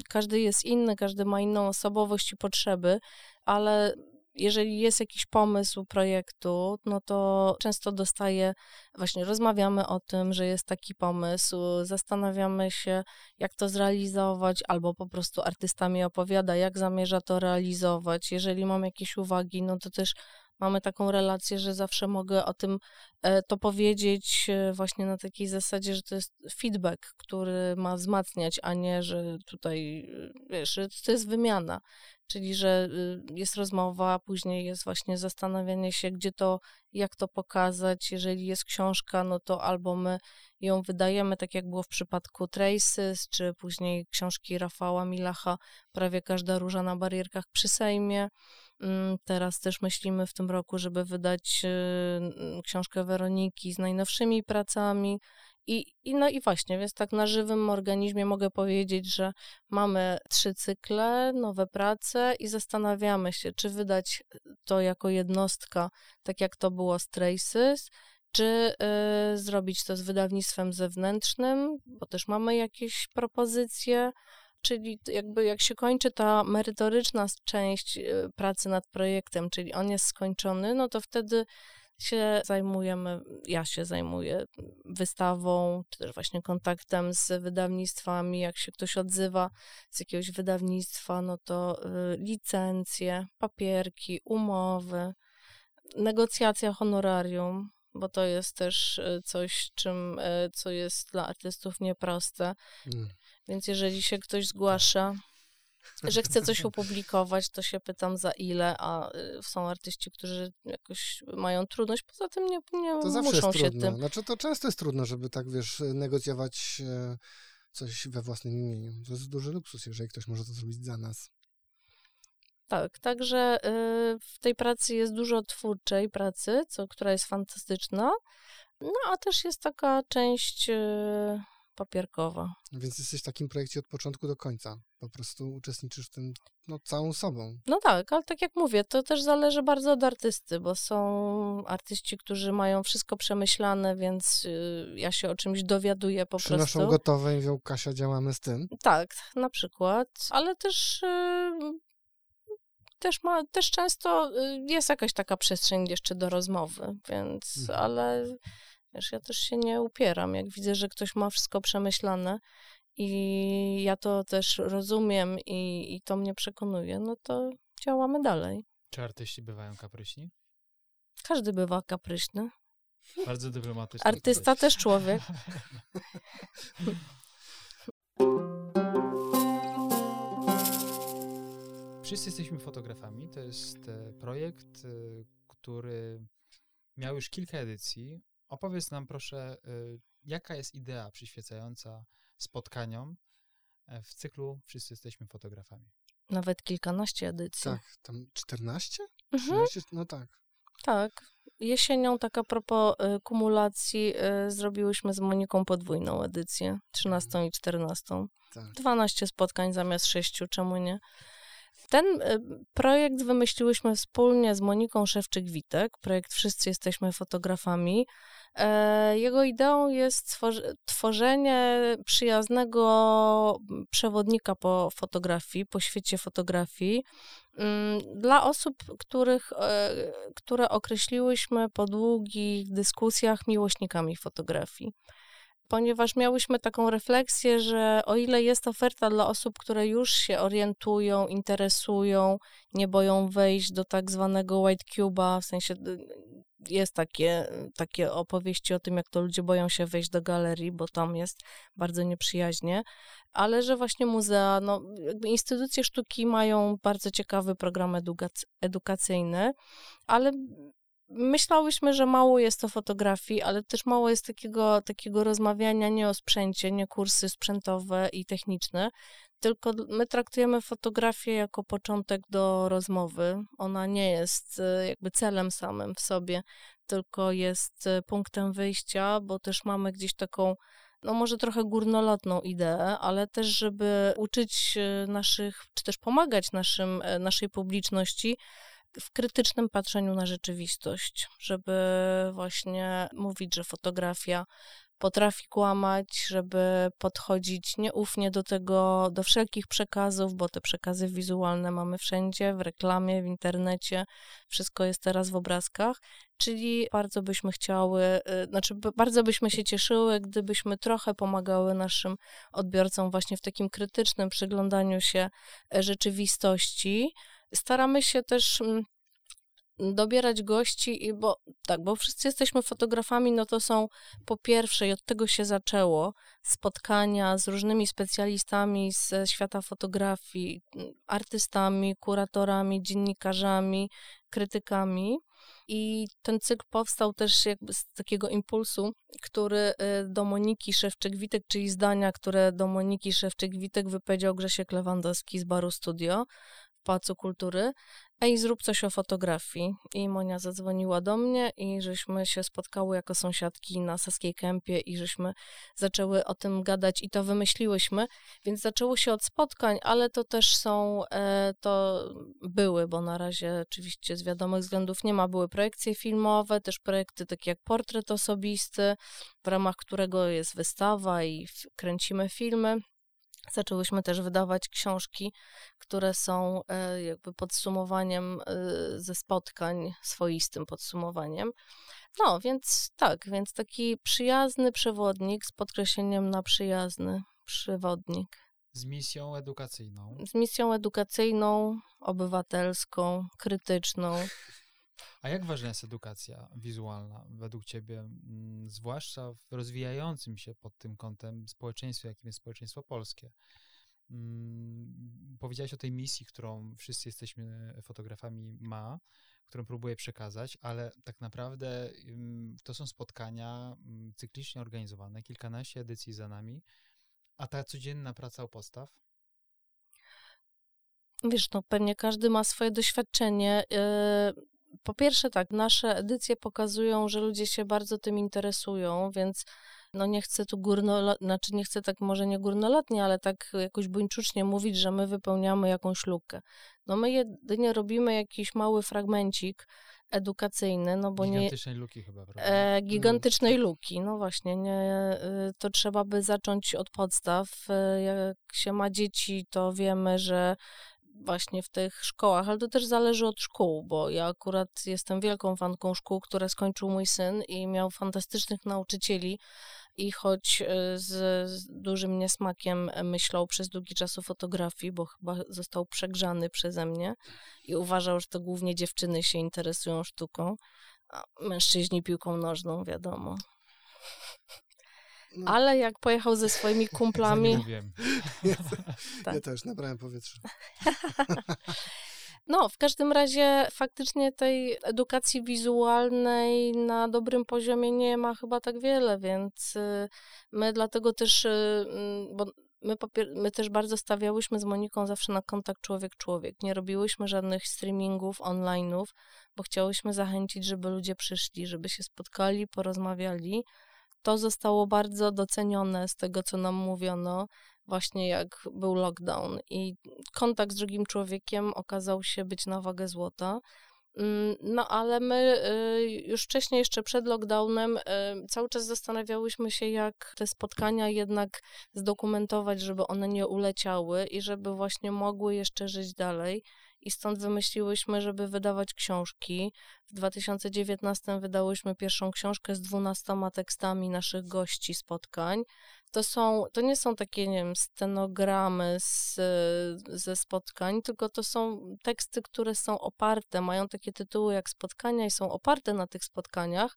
S4: każdy jest inny, każdy ma inną osobowość i potrzeby, ale jeżeli jest jakiś pomysł projektu, no to często dostaję, właśnie rozmawiamy o tym, że jest taki pomysł, zastanawiamy się, jak to zrealizować, albo po prostu artysta mi opowiada, jak zamierza to realizować. Jeżeli mam jakieś uwagi, no to też mamy taką relację, że zawsze mogę o tym e, to powiedzieć e, właśnie na takiej zasadzie, że to jest feedback, który ma wzmacniać, a nie, że tutaj, e, wiesz, to jest wymiana. Czyli, że jest rozmowa, później jest właśnie zastanawianie się, gdzie to, jak to pokazać. Jeżeli jest książka, no to albo my ją wydajemy, tak jak było w przypadku Traces, czy później książki Rafała Milacha, prawie każda róża na barierkach przy Sejmie. Mm, teraz też myślimy w tym roku, żeby wydać y, książkę Weroniki z najnowszymi pracami. I, I, no i właśnie, więc tak na żywym organizmie mogę powiedzieć, że mamy trzy cykle, nowe prace i zastanawiamy się, czy wydać to jako jednostka, tak jak to było z Traces, czy y, zrobić to z wydawnictwem zewnętrznym, bo też mamy jakieś propozycje, czyli jakby jak się kończy ta merytoryczna część y, pracy nad projektem, czyli on jest skończony, no to wtedy się zajmujemy, ja się zajmuję wystawą, czy też właśnie kontaktem z wydawnictwami. Jak się ktoś odzywa z jakiegoś wydawnictwa, no to y, licencje, papierki, umowy, negocjacja honorarium, bo to jest też y, coś, czym, co jest dla artystów nieproste. Mm. Więc jeżeli się ktoś zgłasza, że chce coś opublikować, to się pytam za ile, a y, są artyści, którzy jakoś mają trudność, poza tym nie, nie to zawsze muszą
S2: jest
S4: się
S2: trudno. tym. Znaczy to często jest trudno, żeby tak, wiesz, negocjować e, coś we własnym imieniu. To jest duży luksus, jeżeli ktoś może to zrobić za nas.
S4: Tak, także y, w tej pracy jest dużo twórczej pracy, co, która jest fantastyczna, no a też jest taka część papierkowa.
S2: Więc jesteś w takim projekcie od początku do końca. Po prostu uczestniczysz w tym no, całą sobą.
S4: No tak, ale tak jak mówię, to też zależy bardzo od artysty, bo są artyści, którzy mają wszystko przemyślane, więc y, ja się o czymś dowiaduję po
S2: Przynoszą
S4: prostu.
S2: Przynoszą gotowe i mówią, Kasia, działamy z tym.
S4: Tak, na przykład, ale też y, też, ma, też często y, jest jakaś taka przestrzeń jeszcze do rozmowy, więc, mhm. ale Wiesz, ja też się nie upieram. Jak widzę, że ktoś ma wszystko przemyślane i ja to też rozumiem i, i to mnie przekonuje, no to działamy dalej.
S3: Czy artyści bywają kapryśni?
S4: Każdy bywa kapryśny.
S3: Bardzo dyplomatyczny.
S4: Artysta też człowiek.
S3: Wszyscy jesteśmy fotografami. To jest e, projekt, e, który miał już kilka edycji. Opowiedz nam proszę, y, jaka jest idea przyświecająca spotkaniom e, w cyklu Wszyscy jesteśmy fotografami.
S4: Nawet kilkanaście edycji.
S2: Tak, tam 14?
S4: Mhm,
S2: 13? No tak.
S4: tak. Jesienią, tak a propos y, kumulacji, y, zrobiłyśmy z Moniką podwójną edycję, 13 i 14.
S2: tak.
S4: 12 spotkań zamiast 6, czemu nie? Ten y, projekt wymyśliłyśmy wspólnie z Moniką Szewczyk-Witek, projekt Wszyscy Jesteśmy Fotografami. E, Jego ideą jest tworzenie przyjaznego przewodnika po fotografii, po świecie fotografii, mm, dla osób, których, e, które określiłyśmy po długich dyskusjach miłośnikami fotografii ponieważ miałyśmy taką refleksję, że o ile jest oferta dla osób, które już się orientują, interesują, nie boją wejść do tak zwanego white cube'a, w sensie y, jest takie, takie opowieści o tym, jak to ludzie boją się wejść do galerii, bo tam jest bardzo nieprzyjaźnie, ale że właśnie muzea, no, instytucje sztuki mają bardzo ciekawy program edukac- edukacyjny, ale myślałyśmy, że mało jest to fotografii, ale też mało jest takiego, takiego rozmawiania nie o sprzęcie, nie kursy sprzętowe i techniczne, tylko my traktujemy fotografię jako początek do rozmowy. Ona nie jest e, jakby celem samym w sobie, tylko jest e, punktem wyjścia, bo też mamy gdzieś taką no może trochę górnolotną ideę, ale też, żeby uczyć e, naszych, czy też pomagać naszym, naszej publiczności w krytycznym patrzeniu na rzeczywistość, żeby właśnie mówić, że fotografia potrafi kłamać, żeby podchodzić nieufnie do tego, do wszelkich przekazów, bo te przekazy wizualne mamy wszędzie, w reklamie, w internecie, wszystko jest teraz w obrazkach, czyli bardzo byśmy chciały, y, znaczy bardzo byśmy się cieszyły, gdybyśmy trochę pomagały naszym odbiorcom właśnie w takim krytycznym przyglądaniu się e, rzeczywistości. Staramy się też mm, dobierać gości, i bo tak, bo wszyscy jesteśmy fotografami, no to są po pierwsze, i od tego się zaczęło, spotkania z różnymi specjalistami ze świata fotografii, m, artystami, kuratorami, dziennikarzami, krytykami. I ten cykl powstał też jakby z takiego impulsu, który y, do Moniki Szewczyk-Witek, czyli zdania, które do Moniki Szewczyk-Witek wypowiedział Grzesiek Lewandowski z Baru Studio Pałacu Kultury. Ej, zrób coś o fotografii. I Monia zadzwoniła do mnie i żeśmy się spotkały jako sąsiadki na Saskiej Kępie i żeśmy zaczęły o tym gadać i to wymyśliłyśmy. Więc zaczęło się od spotkań, ale to też są, e, to były, bo na razie oczywiście z wiadomych względów nie ma, były projekcje filmowe, też projekty takie jak portret osobisty, w ramach którego jest wystawa i kręcimy filmy. Zaczęłyśmy też wydawać książki, które są e, jakby podsumowaniem e, ze spotkań, swoistym podsumowaniem. No, więc tak, więc taki przyjazny przewodnik z podkreśleniem na przyjazny przewodnik.
S3: Z misją edukacyjną.
S4: Z misją edukacyjną, obywatelską, krytyczną.
S3: A jak ważna jest edukacja wizualna według Ciebie, zwłaszcza w rozwijającym się pod tym kątem społeczeństwie, jakim jest społeczeństwo polskie? Powiedziałaś o tej misji, którą wszyscy jesteśmy fotografami ma, którą próbuję przekazać, ale tak naprawdę to są spotkania cyklicznie organizowane, kilkanaście edycji za nami, a ta codzienna praca u postaw?
S4: Wiesz, no pewnie każdy ma swoje doświadczenie. Po pierwsze tak, nasze edycje pokazują, że ludzie się bardzo tym interesują, więc no nie chcę tu górno, znaczy nie chcę tak może nie górnolotnie, ale tak jakoś buńczucznie mówić, że my wypełniamy jakąś lukę. No my jedynie robimy jakiś mały fragmencik edukacyjny, no bo nie,
S3: Gigantycznej luki chyba, prawda?
S4: e, gigantycznej luki. No właśnie, nie, y, to trzeba by zacząć od podstaw. E, Jak się ma dzieci, to wiemy, że właśnie w tych szkołach, ale to też zależy od szkół, bo ja akurat jestem wielką fanką szkół, które skończył mój syn i miał fantastycznych nauczycieli i choć e, z, z dużym niesmakiem myślał przez długi czas o fotografii, bo chyba został przegrzany przeze mnie i uważał, że to głównie dziewczyny się interesują sztuką, a mężczyźni piłką nożną, wiadomo.
S2: No,
S4: Ale jak pojechał ze swoimi kumplami,
S3: Mówiłem.
S2: ja,
S4: tak.
S2: ja też nabrałem powietrza.
S4: No, w każdym razie faktycznie tej edukacji wizualnej na dobrym poziomie nie ma chyba tak wiele, więc y, my dlatego też, y, mm, bo my, popier- my też bardzo stawiałyśmy z Moniką zawsze na kontakt człowiek-człowiek. Nie robiłyśmy żadnych streamingów, online'ów, bo chciałyśmy zachęcić, żeby ludzie przyszli, żeby się spotkali, porozmawiali. To zostało bardzo docenione z tego, co nam mówiono, właśnie jak był lockdown. I kontakt z drugim człowiekiem okazał się być na wagę złota. Mm, No, ale my y, już wcześniej, jeszcze przed lockdownem, y, cały czas zastanawiałyśmy się, jak te spotkania jednak zdokumentować, żeby one nie uleciały i żeby właśnie mogły jeszcze żyć dalej. I stąd wymyśliłyśmy, żeby wydawać książki. W 2019 wydałyśmy pierwszą książkę z 12 tekstami naszych gości spotkań. To, są, to nie są takie, nie wiem, stenogramy z, ze spotkań, tylko to są teksty, które są oparte, mają takie tytuły jak spotkania i są oparte na tych spotkaniach,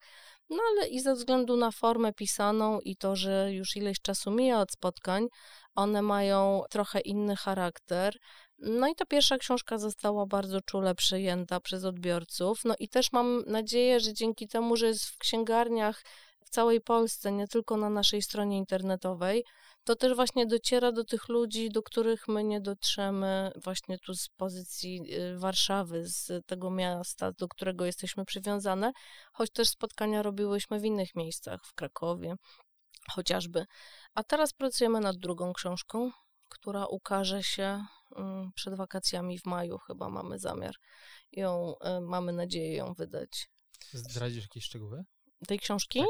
S4: no ale i ze względu na formę pisaną i to, że już ileś czasu mija od spotkań, one mają trochę inny charakter. No i ta pierwsza książka została bardzo czule przyjęta przez odbiorców. No i też mam nadzieję, że dzięki temu, że jest w księgarniach w całej Polsce, nie tylko na naszej stronie internetowej, to też właśnie dociera do tych ludzi, do których my nie dotrzemy właśnie tu z pozycji y, Warszawy, z tego miasta, do którego jesteśmy przywiązane, choć też spotkania robiłyśmy w innych miejscach, w Krakowie chociażby. A teraz pracujemy nad drugą książką, która ukaże się mm, przed wakacjami w maju, chyba mamy zamiar ją, y, mamy nadzieję ją wydać.
S3: Zdradzisz jakieś szczegóły?
S4: Tej książki?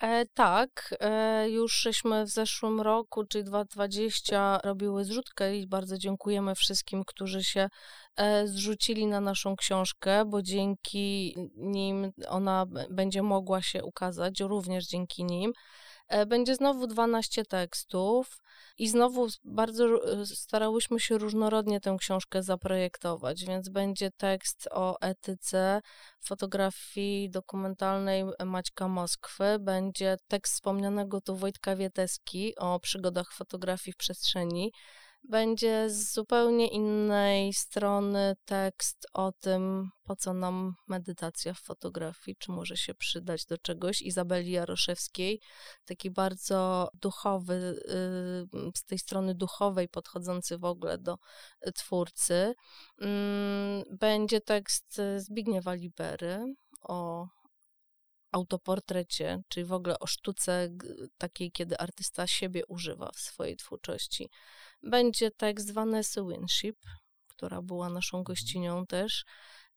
S4: E, tak, e, już żeśmy w zeszłym roku, czyli 2020, robiły zrzutkę i bardzo dziękujemy wszystkim, którzy się e, zrzucili na naszą książkę, bo dzięki nim ona będzie mogła się ukazać, również dzięki nim. E, Będzie znowu 12 tekstów i znowu bardzo e, starałyśmy się różnorodnie tę książkę zaprojektować, więc będzie tekst o etyce fotografii dokumentalnej Maćka Moskwy, będzie tekst wspomnianego tu Wojtka Wieteski o przygodach fotografii w przestrzeni, będzie z zupełnie innej strony tekst o tym, po co nam medytacja w fotografii, czy może się przydać do czegoś. Izabeli Jaroszewskiej, taki bardzo duchowy, y, z tej strony duchowej podchodzący w ogóle do y, twórcy. Mm, Będzie tekst y, Zbigniewa Libery o autoportrecie, czyli w ogóle o sztuce takiej, kiedy artysta siebie używa w swojej twórczości. Będzie tekst Vanessy Winship, która była naszą gościnią też,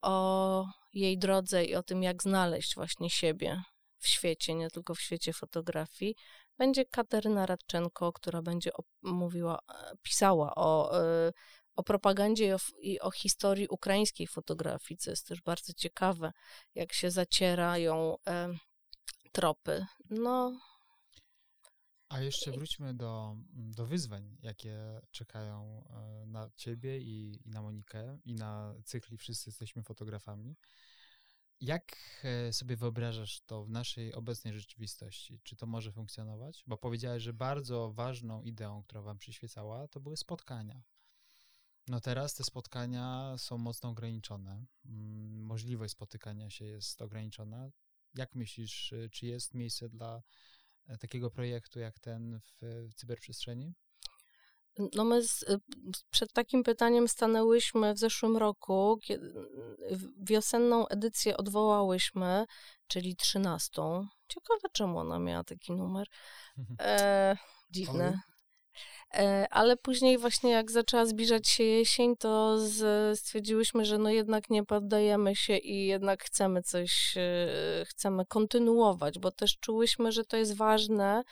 S4: o jej drodze i o tym, jak znaleźć właśnie siebie w świecie, nie tylko w świecie fotografii. Będzie Kateryna Radczenko, która będzie mówiła, e, pisała o, e, o propagandzie i o, i o historii ukraińskiej fotografii, co jest też bardzo ciekawe, jak się zacierają e, tropy. No,
S3: A jeszcze wróćmy do, do wyzwań, jakie czekają e, na ciebie i, i na Monikę, i na cykli Wszyscy jesteśmy fotografami. Jak e, sobie wyobrażasz to w naszej obecnej rzeczywistości? Czy to może funkcjonować? Bo powiedziałeś, że bardzo ważną ideą, która wam przyświecała, to były spotkania. No teraz te spotkania są mocno ograniczone. Mm, Możliwość spotykania się jest ograniczona. Jak myślisz, y, czy jest miejsce dla e, takiego projektu jak ten w, cyberprzestrzeni?
S4: No my z, y, przed takim pytaniem stanęłyśmy w zeszłym roku, kiedy wiosenną edycję odwołałyśmy, czyli trzynastą. Ciekawe, czemu ona miała taki numer. E, dziwne. E, ale później właśnie jak zaczęła zbliżać się jesień, to stwierdziłyśmy, że no jednak nie poddajemy się i jednak chcemy coś, e, chcemy kontynuować, bo też czułyśmy, że to jest ważne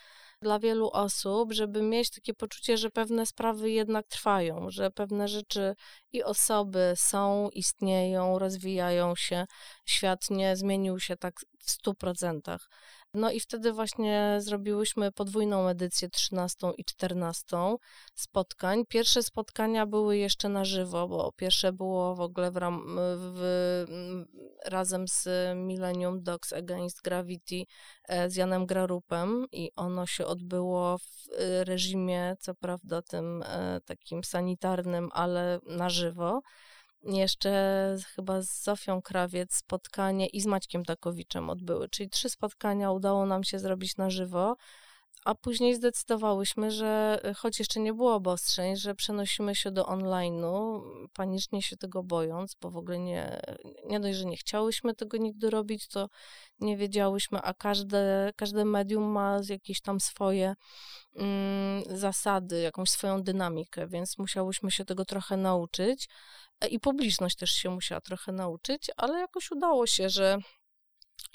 S4: dla wielu osób, żeby mieć takie poczucie, że pewne sprawy jednak trwają, że pewne rzeczy i osoby są, istnieją, rozwijają się. Świat nie zmienił się tak w stu procentach. No i wtedy właśnie zrobiłyśmy podwójną edycję 13 i 14 spotkań. Pierwsze spotkania były jeszcze na żywo, bo pierwsze było w ogóle w ram, w, razem z Millennium Dogs Against Gravity e, z Janem Grarupem i ono się odbyło w e, reżimie, co prawda tym e, takim sanitarnym, ale na żywo. Jeszcze chyba z Zofią Krawiec spotkanie i z Maćkiem Takowiczem odbyły, czyli trzy spotkania udało nam się zrobić na żywo, a później zdecydowałyśmy, że y, choć jeszcze nie było obostrzeń, że przenosimy się do online'u, panicznie się tego bojąc, bo w ogóle nie, nie dość, że nie chciałyśmy tego nigdy robić, to nie wiedziałyśmy, a każde, każde medium ma jakieś tam swoje mm, zasady, jakąś swoją dynamikę, więc musiałyśmy się tego trochę nauczyć. I publiczność też się musiała trochę nauczyć, ale jakoś udało się, że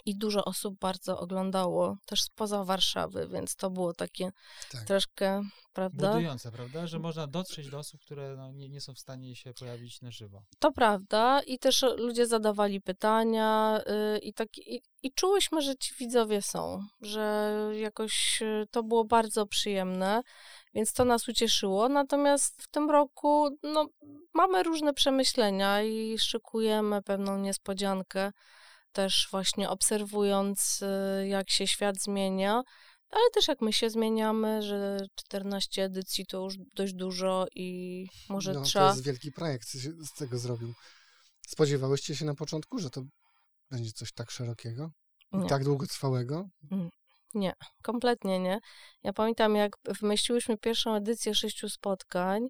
S4: i dużo osób bardzo oglądało też spoza Warszawy, więc to było takie
S2: Tak.
S4: troszkę, prawda?
S3: Budujące, prawda? Że można dotrzeć do osób, które no, nie, nie są w stanie się pojawić na żywo.
S4: To prawda i też ludzie zadawali pytania y, i, tak, i, i czułyśmy, że ci widzowie są, że jakoś y, to było bardzo przyjemne, więc to nas ucieszyło. Natomiast w tym roku no, mamy różne przemyślenia i szykujemy pewną niespodziankę, też właśnie obserwując, y, jak się świat zmienia. Ale też jak my się zmieniamy, że 14 edycji to już dość dużo i może
S2: no,
S4: trzeba.
S2: To jest wielki projekt, z tego zrobił. Spodziewałyście się na początku, że to będzie coś tak szerokiego? I
S4: Nie.
S2: tak długotrwałego?
S4: Nie, kompletnie nie. Ja pamiętam, jak wymyśliłyśmy pierwszą edycję sześciu spotkań, mm,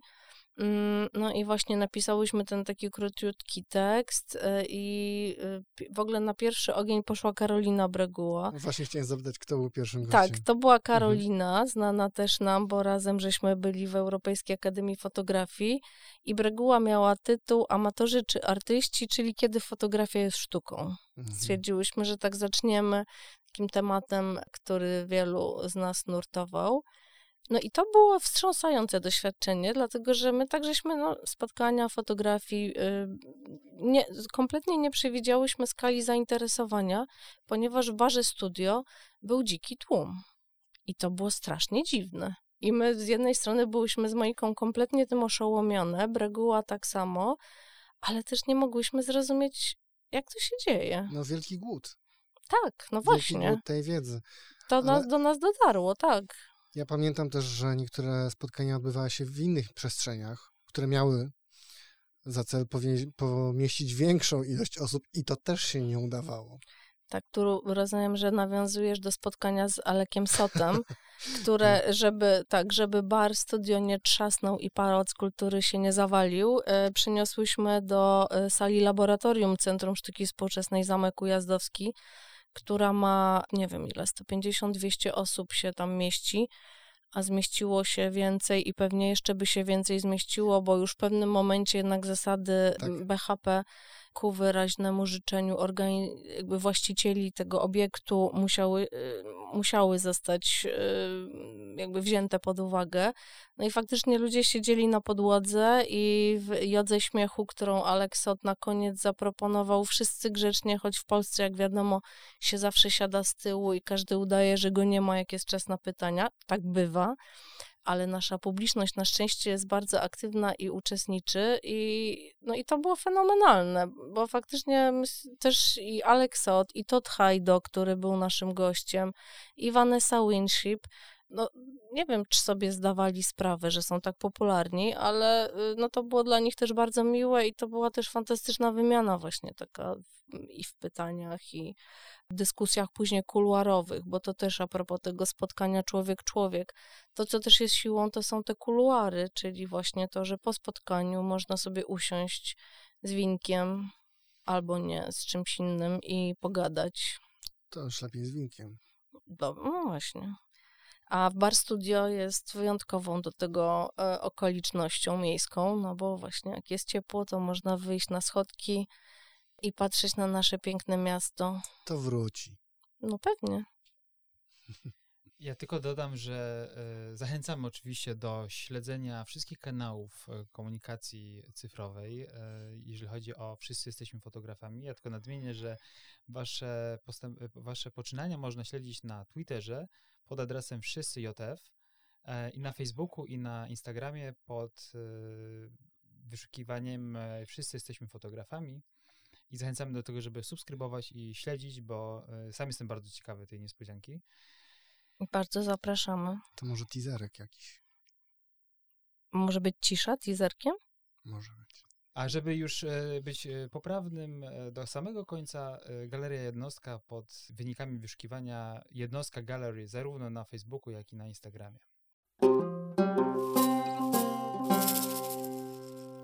S4: no i właśnie napisałyśmy ten taki króciutki tekst y, i pi- w ogóle na pierwszy ogień poszła Karolina Breguła.
S2: No Właśnie chciałem zapytać, kto był pierwszym
S4: Tak,
S2: gościem.
S4: to była Karolina, znana też nam, bo razem żeśmy byli w Europejskiej Akademii Fotografii i Breguła miała tytuł Amatorzy czy artyści, czyli kiedy fotografia jest sztuką.
S2: Mhm.
S4: Stwierdziłyśmy, że tak zaczniemy takim tematem, który wielu z nas nurtował. No i to było wstrząsające doświadczenie, dlatego że my tak żeśmy no, spotkania, fotografii, y, nie, kompletnie nie przewidziałyśmy skali zainteresowania, ponieważ w barze studio był dziki tłum. I to było strasznie dziwne. I my z jednej strony byłyśmy z Moniką kompletnie tym oszołomione, Breguła tak samo, ale też nie mogłyśmy zrozumieć, jak to się dzieje.
S2: No wielki głód.
S4: Tak, no
S2: Wielki
S4: właśnie.
S2: głód tej wiedzy.
S4: To
S2: ale-
S4: nas, do nas dotarło, tak.
S2: Ja pamiętam też, że niektóre spotkania odbywały się w innych przestrzeniach, które miały za cel pomieścić większą ilość osób i to też się nie udawało.
S4: Tak, tu rozumiem, że nawiązujesz do spotkania z Alekiem Sotem, które, żeby, tak, żeby bar, studio nie trzasnął i pałac kultury się nie zawalił, e, przyniosłyśmy do e, sali laboratorium Centrum Sztuki Współczesnej Zamek Ujazdowski, która ma, nie wiem ile, 150-200 osób się tam mieści, a zmieściło się więcej i pewnie jeszcze by się więcej zmieściło, bo już w pewnym momencie jednak zasady
S2: Tak.
S4: m, BHP ku wyraźnemu życzeniu jakby właścicieli tego obiektu musiały, y, musiały zostać y, jakby wzięte pod uwagę. No i faktycznie ludzie siedzieli na podłodze i w jodze śmiechu, którą Aleksot na koniec zaproponował, wszyscy grzecznie, choć w Polsce, jak wiadomo, się zawsze siada z tyłu i każdy udaje, że go nie ma, jak jest czas na pytania. Tak bywa ale nasza publiczność na szczęście jest bardzo aktywna i uczestniczy i, no i to było fenomenalne, bo faktycznie też i Aleksot, i Todd Hajdo, który był naszym gościem, i Vanessa Winship, no nie wiem, czy sobie zdawali sprawę, że są tak popularni, ale y, no to było dla nich też bardzo miłe i to była też fantastyczna wymiana właśnie taka w- i w pytaniach, i w dyskusjach później kuluarowych, bo to też a propos tego spotkania człowiek-człowiek, to, co też jest siłą, to są te kuluary, czyli właśnie to, że po spotkaniu można sobie usiąść z winkiem albo nie, z czymś innym i pogadać.
S2: To już lepiej z winkiem.
S4: No, no właśnie. A Bar Studio jest wyjątkową do tego e, okolicznością miejską, no bo właśnie jak jest ciepło, to można wyjść na schodki i patrzeć na nasze piękne miasto.
S2: To wróci.
S4: No pewnie.
S3: Ja tylko dodam, że e, zachęcamy oczywiście do śledzenia wszystkich kanałów e, komunikacji cyfrowej, jeżeli chodzi o wszyscy jesteśmy fotografami. Ja tylko nadmienię, że wasze, postęp, wasze poczynania można śledzić na Twitterze pod adresem wszyscy JF e, i na Facebooku i na Instagramie pod e, wyszukiwaniem e, wszyscy jesteśmy fotografami. I zachęcamy do tego, żeby subskrybować i śledzić, bo sam jestem bardzo ciekawy tej niespodzianki.
S4: Bardzo zapraszamy.
S2: To może teaserek jakiś.
S4: Może być cisza teaserkiem?
S2: Może być.
S3: A żeby już e, być e, poprawnym, e, do samego końca Galeria Jednostka pod wynikami wyszukiwania Jednostka Gallery zarówno na Facebooku, jak i na Instagramie.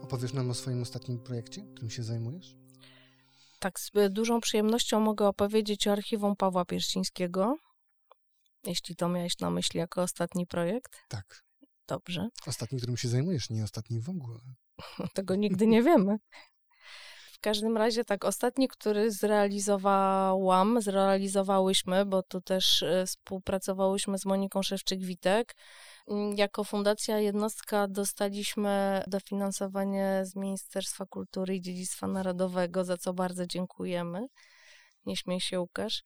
S2: Opowiesz nam o swoim ostatnim projekcie, którym się zajmujesz?
S4: Tak, z dużą przyjemnością mogę opowiedzieć o archiwum Pawła Pierścińskiego, jeśli to miałeś na myśli jako ostatni projekt.
S2: Tak.
S4: Dobrze,
S2: Ostatni, którym się zajmujesz, nie ostatni w ogóle.
S4: tego nigdy nie wiemy. W każdym razie tak, ostatni, który zrealizowałam, zrealizowałyśmy, bo tu też e, współpracowałyśmy z Moniką Szewczyk-Witek. Mm, Jako Fundacja Jednostka dostaliśmy dofinansowanie z Ministerstwa Kultury i Dziedzictwa Narodowego, za co bardzo dziękujemy. Nie śmiej się, Łukasz.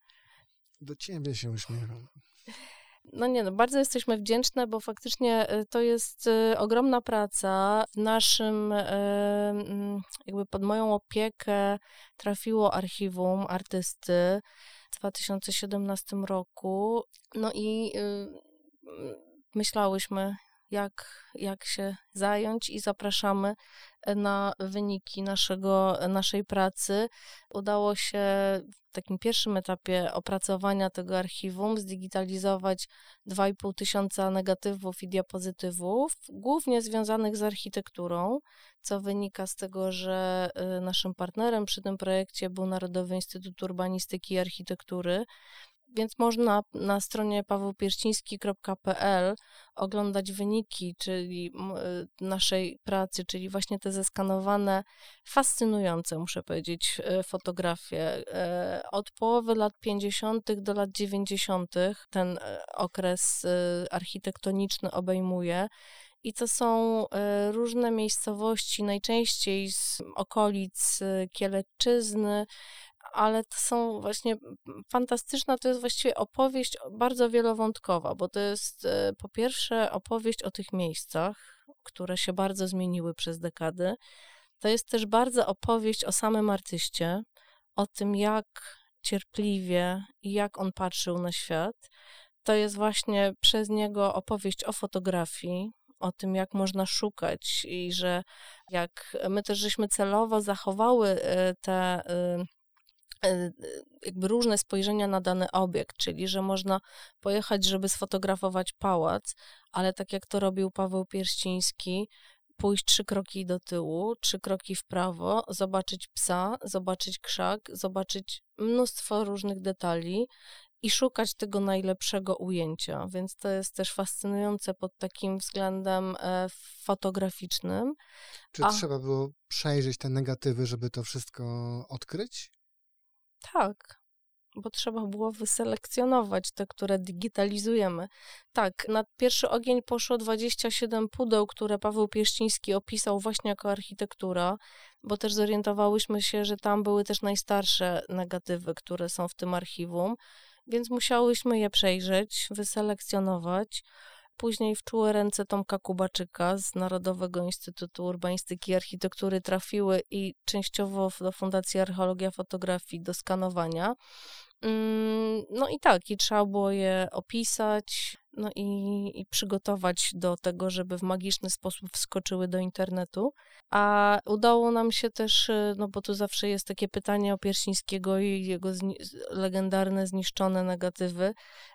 S2: Do ciebie się uśmiecham.
S4: No nie, no bardzo jesteśmy wdzięczne, bo faktycznie y, to jest y, ogromna praca. W naszym, y, mm, jakby pod moją opiekę trafiło archiwum artysty w 2017 roku. No i y, myślałyśmy, jak, jak się zająć i zapraszamy na wyniki naszego, naszej pracy. Udało się w takim pierwszym etapie opracowania tego archiwum zdigitalizować 2,5 tysiąca negatywów i diapozytywów, głównie związanych z architekturą, co wynika z tego, że y, naszym partnerem przy tym projekcie był Narodowy Instytut Urbanistyki i Architektury, więc można na stronie pawełpierściński.pl oglądać wyniki, czyli y, naszej pracy, czyli właśnie te zeskanowane, fascynujące, muszę powiedzieć, y, fotografie. E, Od połowy lat 50. do lat 90. ten e, okres y, architektoniczny obejmuje. I to są e, różne miejscowości, najczęściej z okolic Kielecczyzny, ale to są właśnie m, fantastyczna, to jest właściwie opowieść bardzo wielowątkowa, bo to jest e, po pierwsze opowieść o tych miejscach, które się bardzo zmieniły przez dekady. To jest też bardzo opowieść o samym artyście, o tym, jak cierpliwie i jak on patrzył na świat. To jest właśnie przez niego opowieść o fotografii, o tym, jak można szukać i że jak my też żeśmy celowo zachowały e, te e, jakby różne spojrzenia na dany obiekt, czyli że można pojechać, żeby sfotografować pałac, ale tak jak to robił Paweł Pierściński, pójść trzy kroki do tyłu, trzy kroki w prawo, zobaczyć psa, zobaczyć krzak, zobaczyć mnóstwo różnych detali i szukać tego najlepszego ujęcia. Więc to jest też fascynujące pod takim względem e, fotograficznym.
S2: Czy
S4: A-
S2: trzeba było przejrzeć te negatywy, żeby to wszystko odkryć?
S4: Tak, bo trzeba było wyselekcjonować te, które digitalizujemy. Tak, na pierwszy ogień poszło 27 pudeł, które Paweł Pieszciński opisał właśnie jako architektura, bo też zorientowałyśmy się, że tam były też najstarsze negatywy, które są w tym archiwum, więc musiałyśmy je przejrzeć, wyselekcjonować. Później w czułe ręce Tomka Kubaczyka z Narodowego Instytutu Urbanistyki i Architektury trafiły i częściowo do Fundacji Archeologia Fotografii do skanowania. Mm, No i tak, i trzeba było je opisać, no i, i przygotować do tego, żeby w magiczny sposób wskoczyły do internetu. A udało nam się też, y, no bo tu zawsze jest takie pytanie o Piersińskiego i jego zni- legendarne zniszczone negatywy,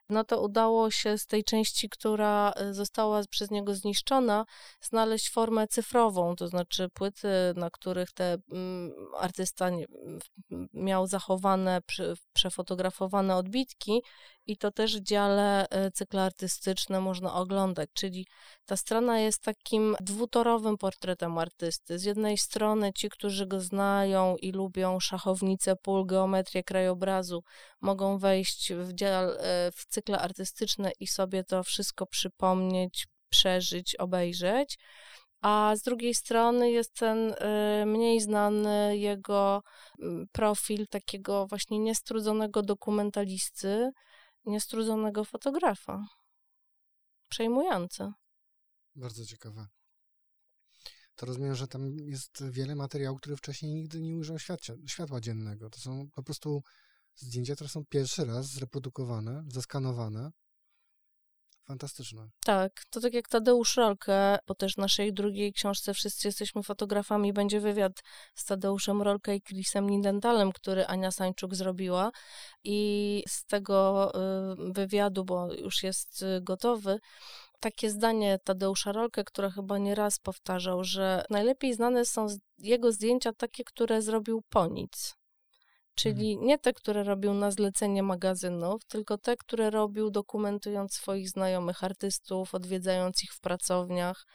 S4: no to udało się z tej części, która y, została przez niego zniszczona, znaleźć formę cyfrową, to znaczy płyty, na których te mm, artysta nie- miał zachowane, przefotografowane odbitki i to też w dziale y, cykle artystyczne można oglądać, czyli ta strona jest takim dwutorowym portretem artysty. Z jednej strony ci, którzy go znają i lubią szachownicę pól, geometrię krajobrazu, mogą wejść w, dział, e, w cykle artystyczne i sobie to wszystko przypomnieć, przeżyć, obejrzeć. A z drugiej strony jest ten e, mniej znany jego mm, profil takiego właśnie niestrudzonego dokumentalisty, niestrudzonego fotografa. Przejmujące.
S2: Bardzo ciekawe. To rozumiem, że tam jest wiele materiału, który wcześniej nigdy nie ujrzał światła, światła dziennego. To są po prostu zdjęcia, które są pierwszy raz zreprodukowane, zeskanowane. Fantastyczne.
S4: Tak, to tak jak Tadeusz Rolke, bo też w naszej drugiej książce Wszyscy jesteśmy fotografami, będzie wywiad z Tadeuszem Rolke i Chrisem Lindentalem, który Ania Sańczuk zrobiła i z tego y, wywiadu, bo już jest y, gotowy, takie zdanie Tadeusza Rolke, które chyba nie raz powtarzał, że najlepiej znane są jego zdjęcia takie, które zrobił po nic. Czyli
S3: Mhm.
S4: nie te, które robił na zlecenie magazynów, tylko te, które robił dokumentując swoich znajomych artystów, odwiedzając ich w pracowniach.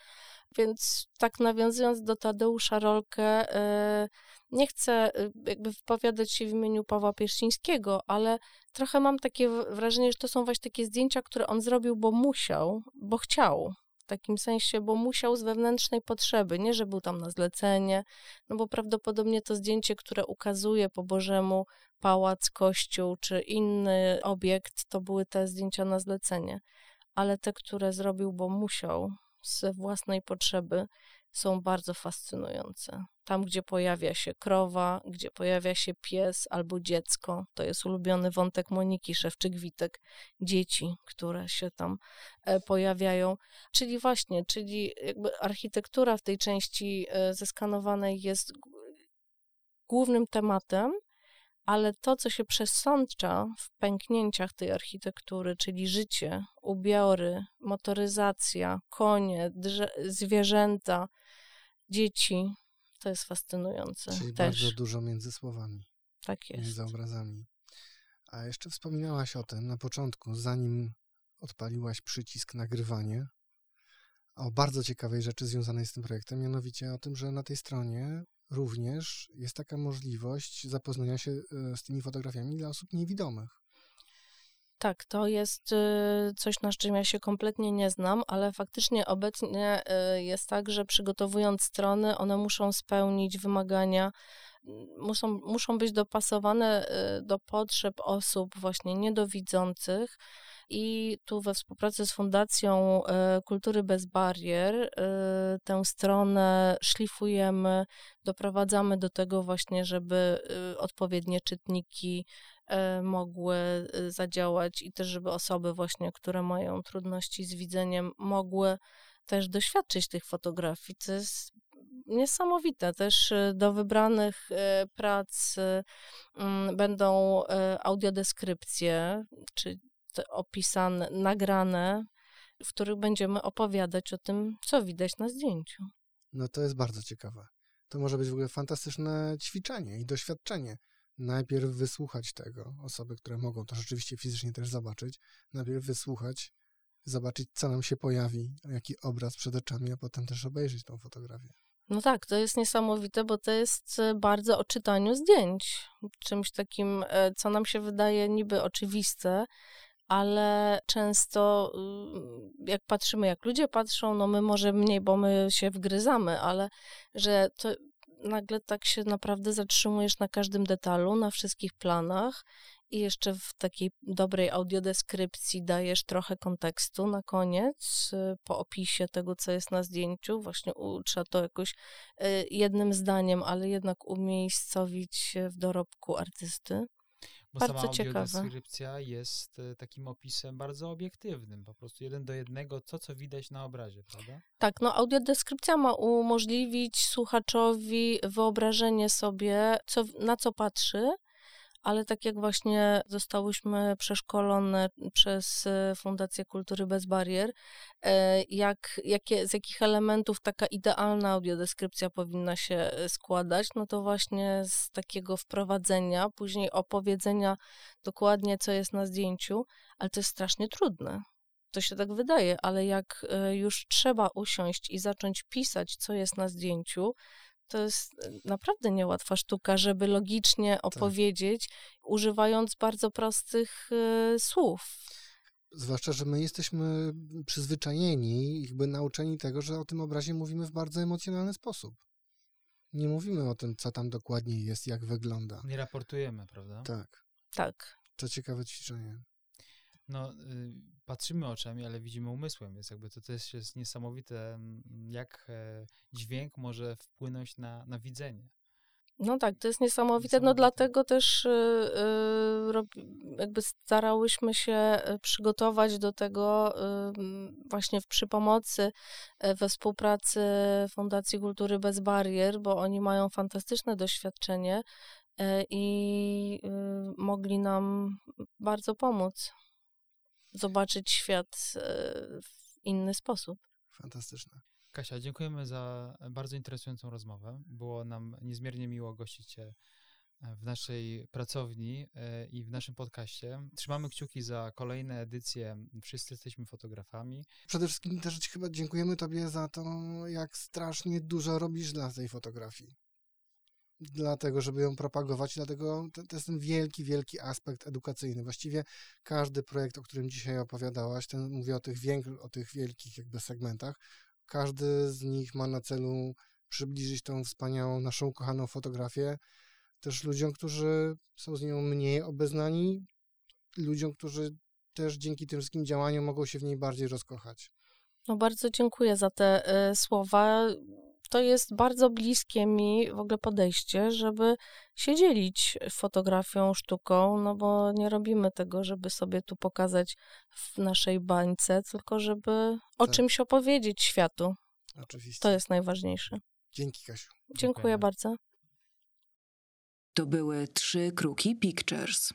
S4: Więc tak nawiązując do Tadeusza Rolke, e, nie chcę e, jakby wypowiadać się w imieniu Pawła Pierścińskiego, ale trochę mam takie wrażenie, że to są właśnie takie zdjęcia, które on zrobił, bo musiał, bo chciał. Takim sensie, bo musiał z wewnętrznej potrzeby, nie że był tam na zlecenie, no bo prawdopodobnie to zdjęcie, które ukazuje po Bożemu pałac, kościół czy inny obiekt, to były te zdjęcia na zlecenie. Ale te, które zrobił, bo musiał, z własnej potrzeby, są bardzo fascynujące. Tam, gdzie pojawia się krowa, gdzie pojawia się pies albo dziecko, to jest ulubiony wątek Moniki Szewczyk-Witek, dzieci, które się tam e, pojawiają. Czyli właśnie, czyli jakby architektura w tej części e, zeskanowanej jest głównym tematem, ale to, co się przesącza w pęknięciach tej architektury, czyli życie, ubiory, motoryzacja, konie, zwierzęta, dzieci, to jest fascynujące
S2: Czyli
S4: też.
S2: bardzo dużo między słowami,
S4: Tak jest.
S2: między obrazami. A jeszcze wspominałaś o tym na początku, zanim odpaliłaś przycisk nagrywanie, o bardzo ciekawej rzeczy związanej z tym projektem, mianowicie o tym, że na tej stronie również jest taka możliwość zapoznania się e, z tymi fotografiami dla osób niewidomych.
S4: Tak, to jest y, coś, na czym ja się kompletnie nie znam, ale faktycznie obecnie y, jest tak, że przygotowując strony, one muszą spełnić wymagania, muszą, muszą być dopasowane y, do potrzeb osób właśnie niedowidzących. I tu we współpracy z Fundacją y, Kultury Bez Barier y, tę stronę szlifujemy, doprowadzamy do tego właśnie, żeby odpowiednie czytniki mogły zadziałać i też, żeby osoby właśnie, które mają trudności z widzeniem, mogły też doświadczyć tych fotografii. To jest niesamowite. Też y, do wybranych e, prac y, mm, będą e, audiodeskrypcje, czy opisane, nagrane, w których będziemy opowiadać o tym, co widać na zdjęciu.
S2: No to jest bardzo ciekawe. To może być w ogóle fantastyczne ćwiczenie i doświadczenie. Najpierw wysłuchać tego, osoby, które mogą to rzeczywiście fizycznie też zobaczyć, najpierw wysłuchać, zobaczyć, co nam się pojawi, jaki obraz przed oczami, a potem też obejrzeć tą fotografię.
S4: No tak, to jest niesamowite, bo to jest e, bardzo o czytaniu zdjęć. Czymś takim, e, co nam się wydaje niby oczywiste, ale często y, jak patrzymy, jak ludzie patrzą, no my może mniej, bo my się wgryzamy, ale że to nagle tak się naprawdę zatrzymujesz na każdym detalu, na wszystkich planach i jeszcze w takiej dobrej audiodeskrypcji dajesz trochę kontekstu na koniec, y, po opisie tego, co jest na zdjęciu. Właśnie trzeba to jakoś y, jednym zdaniem, ale jednak umiejscowić w dorobku artysty.
S3: Bo
S4: Bardzo
S3: sama
S4: ciekawe.
S3: audiodeskrypcja jest e, takim opisem bardzo obiektywnym, po prostu jeden do jednego, to co widać na obrazie, prawda?
S4: Tak, no audiodeskrypcja ma umożliwić słuchaczowi wyobrażenie sobie, co, na co patrzy, ale tak jak właśnie zostałyśmy przeszkolone przez e, Fundację Kultury Bez Barier, e, jak, jakie, z jakich elementów taka idealna audiodeskrypcja powinna się e, składać, no to właśnie z takiego wprowadzenia, później opowiedzenia dokładnie, co jest na zdjęciu, ale to jest strasznie trudne. To się tak wydaje, ale jak już trzeba usiąść i zacząć pisać, co jest na zdjęciu, to jest e, naprawdę niełatwa sztuka, żeby logicznie opowiedzieć, używając bardzo prostych e, słów.
S2: Zwłaszcza, że my jesteśmy przyzwyczajeni, jakby nauczeni tego, że o tym obrazie mówimy w bardzo emocjonalny sposób. Nie mówimy o tym, co tam dokładnie jest, jak wygląda.
S3: Nie raportujemy, prawda?
S2: Tak,
S4: Tak.
S2: to ciekawe ćwiczenie.
S3: No, y, patrzymy oczami, ale widzimy umysłem, więc jakby to też jest niesamowite, jak e, dźwięk może wpłynąć na, na widzenie.
S4: No tak, to jest niesamowite. No
S2: Niesamowite.
S4: dlatego też y, y, jakby starałyśmy się y, przygotować do tego właśnie w, przy pomocy, y, we współpracy Fundacji Kultury Bez Barier, bo oni mają fantastyczne doświadczenie i mogli nam bardzo pomóc zobaczyć świat y, w inny sposób.
S2: Fantastyczne.
S3: Kasia, dziękujemy za bardzo interesującą rozmowę. Było nam niezmiernie miło gościć Cię w naszej pracowni e, i w naszym podcaście. Trzymamy kciuki za kolejne edycje. Wszyscy jesteśmy fotografami.
S2: Przede wszystkim też chyba dziękujemy Tobie za to, jak strasznie dużo robisz dla tej fotografii. Dlatego, żeby ją propagować, dlatego to, to jest ten wielki, wielki aspekt edukacyjny. Właściwie każdy projekt, o którym dzisiaj opowiadałaś, ten, mówię o tych, wiek- o tych wielkich jakby segmentach, każdy z nich ma na celu przybliżyć tą wspaniałą, naszą kochaną fotografię też ludziom, którzy są z nią mniej obeznani, ludziom, którzy też dzięki tym wszystkim działaniom mogą się w niej bardziej rozkochać.
S4: No bardzo dziękuję za te y, słowa. To jest bardzo bliskie mi w ogóle podejście, żeby się dzielić fotografią, sztuką, no bo nie robimy tego, żeby sobie tu pokazać w naszej bańce, tylko żeby o
S2: Tak.
S4: czymś opowiedzieć światu.
S2: Oczywiście.
S4: To jest najważniejsze.
S2: Dzięki, Kasiu.
S4: Dziękuję
S3: Dziękujemy.
S4: bardzo.
S1: To były trzy kruki Pictures.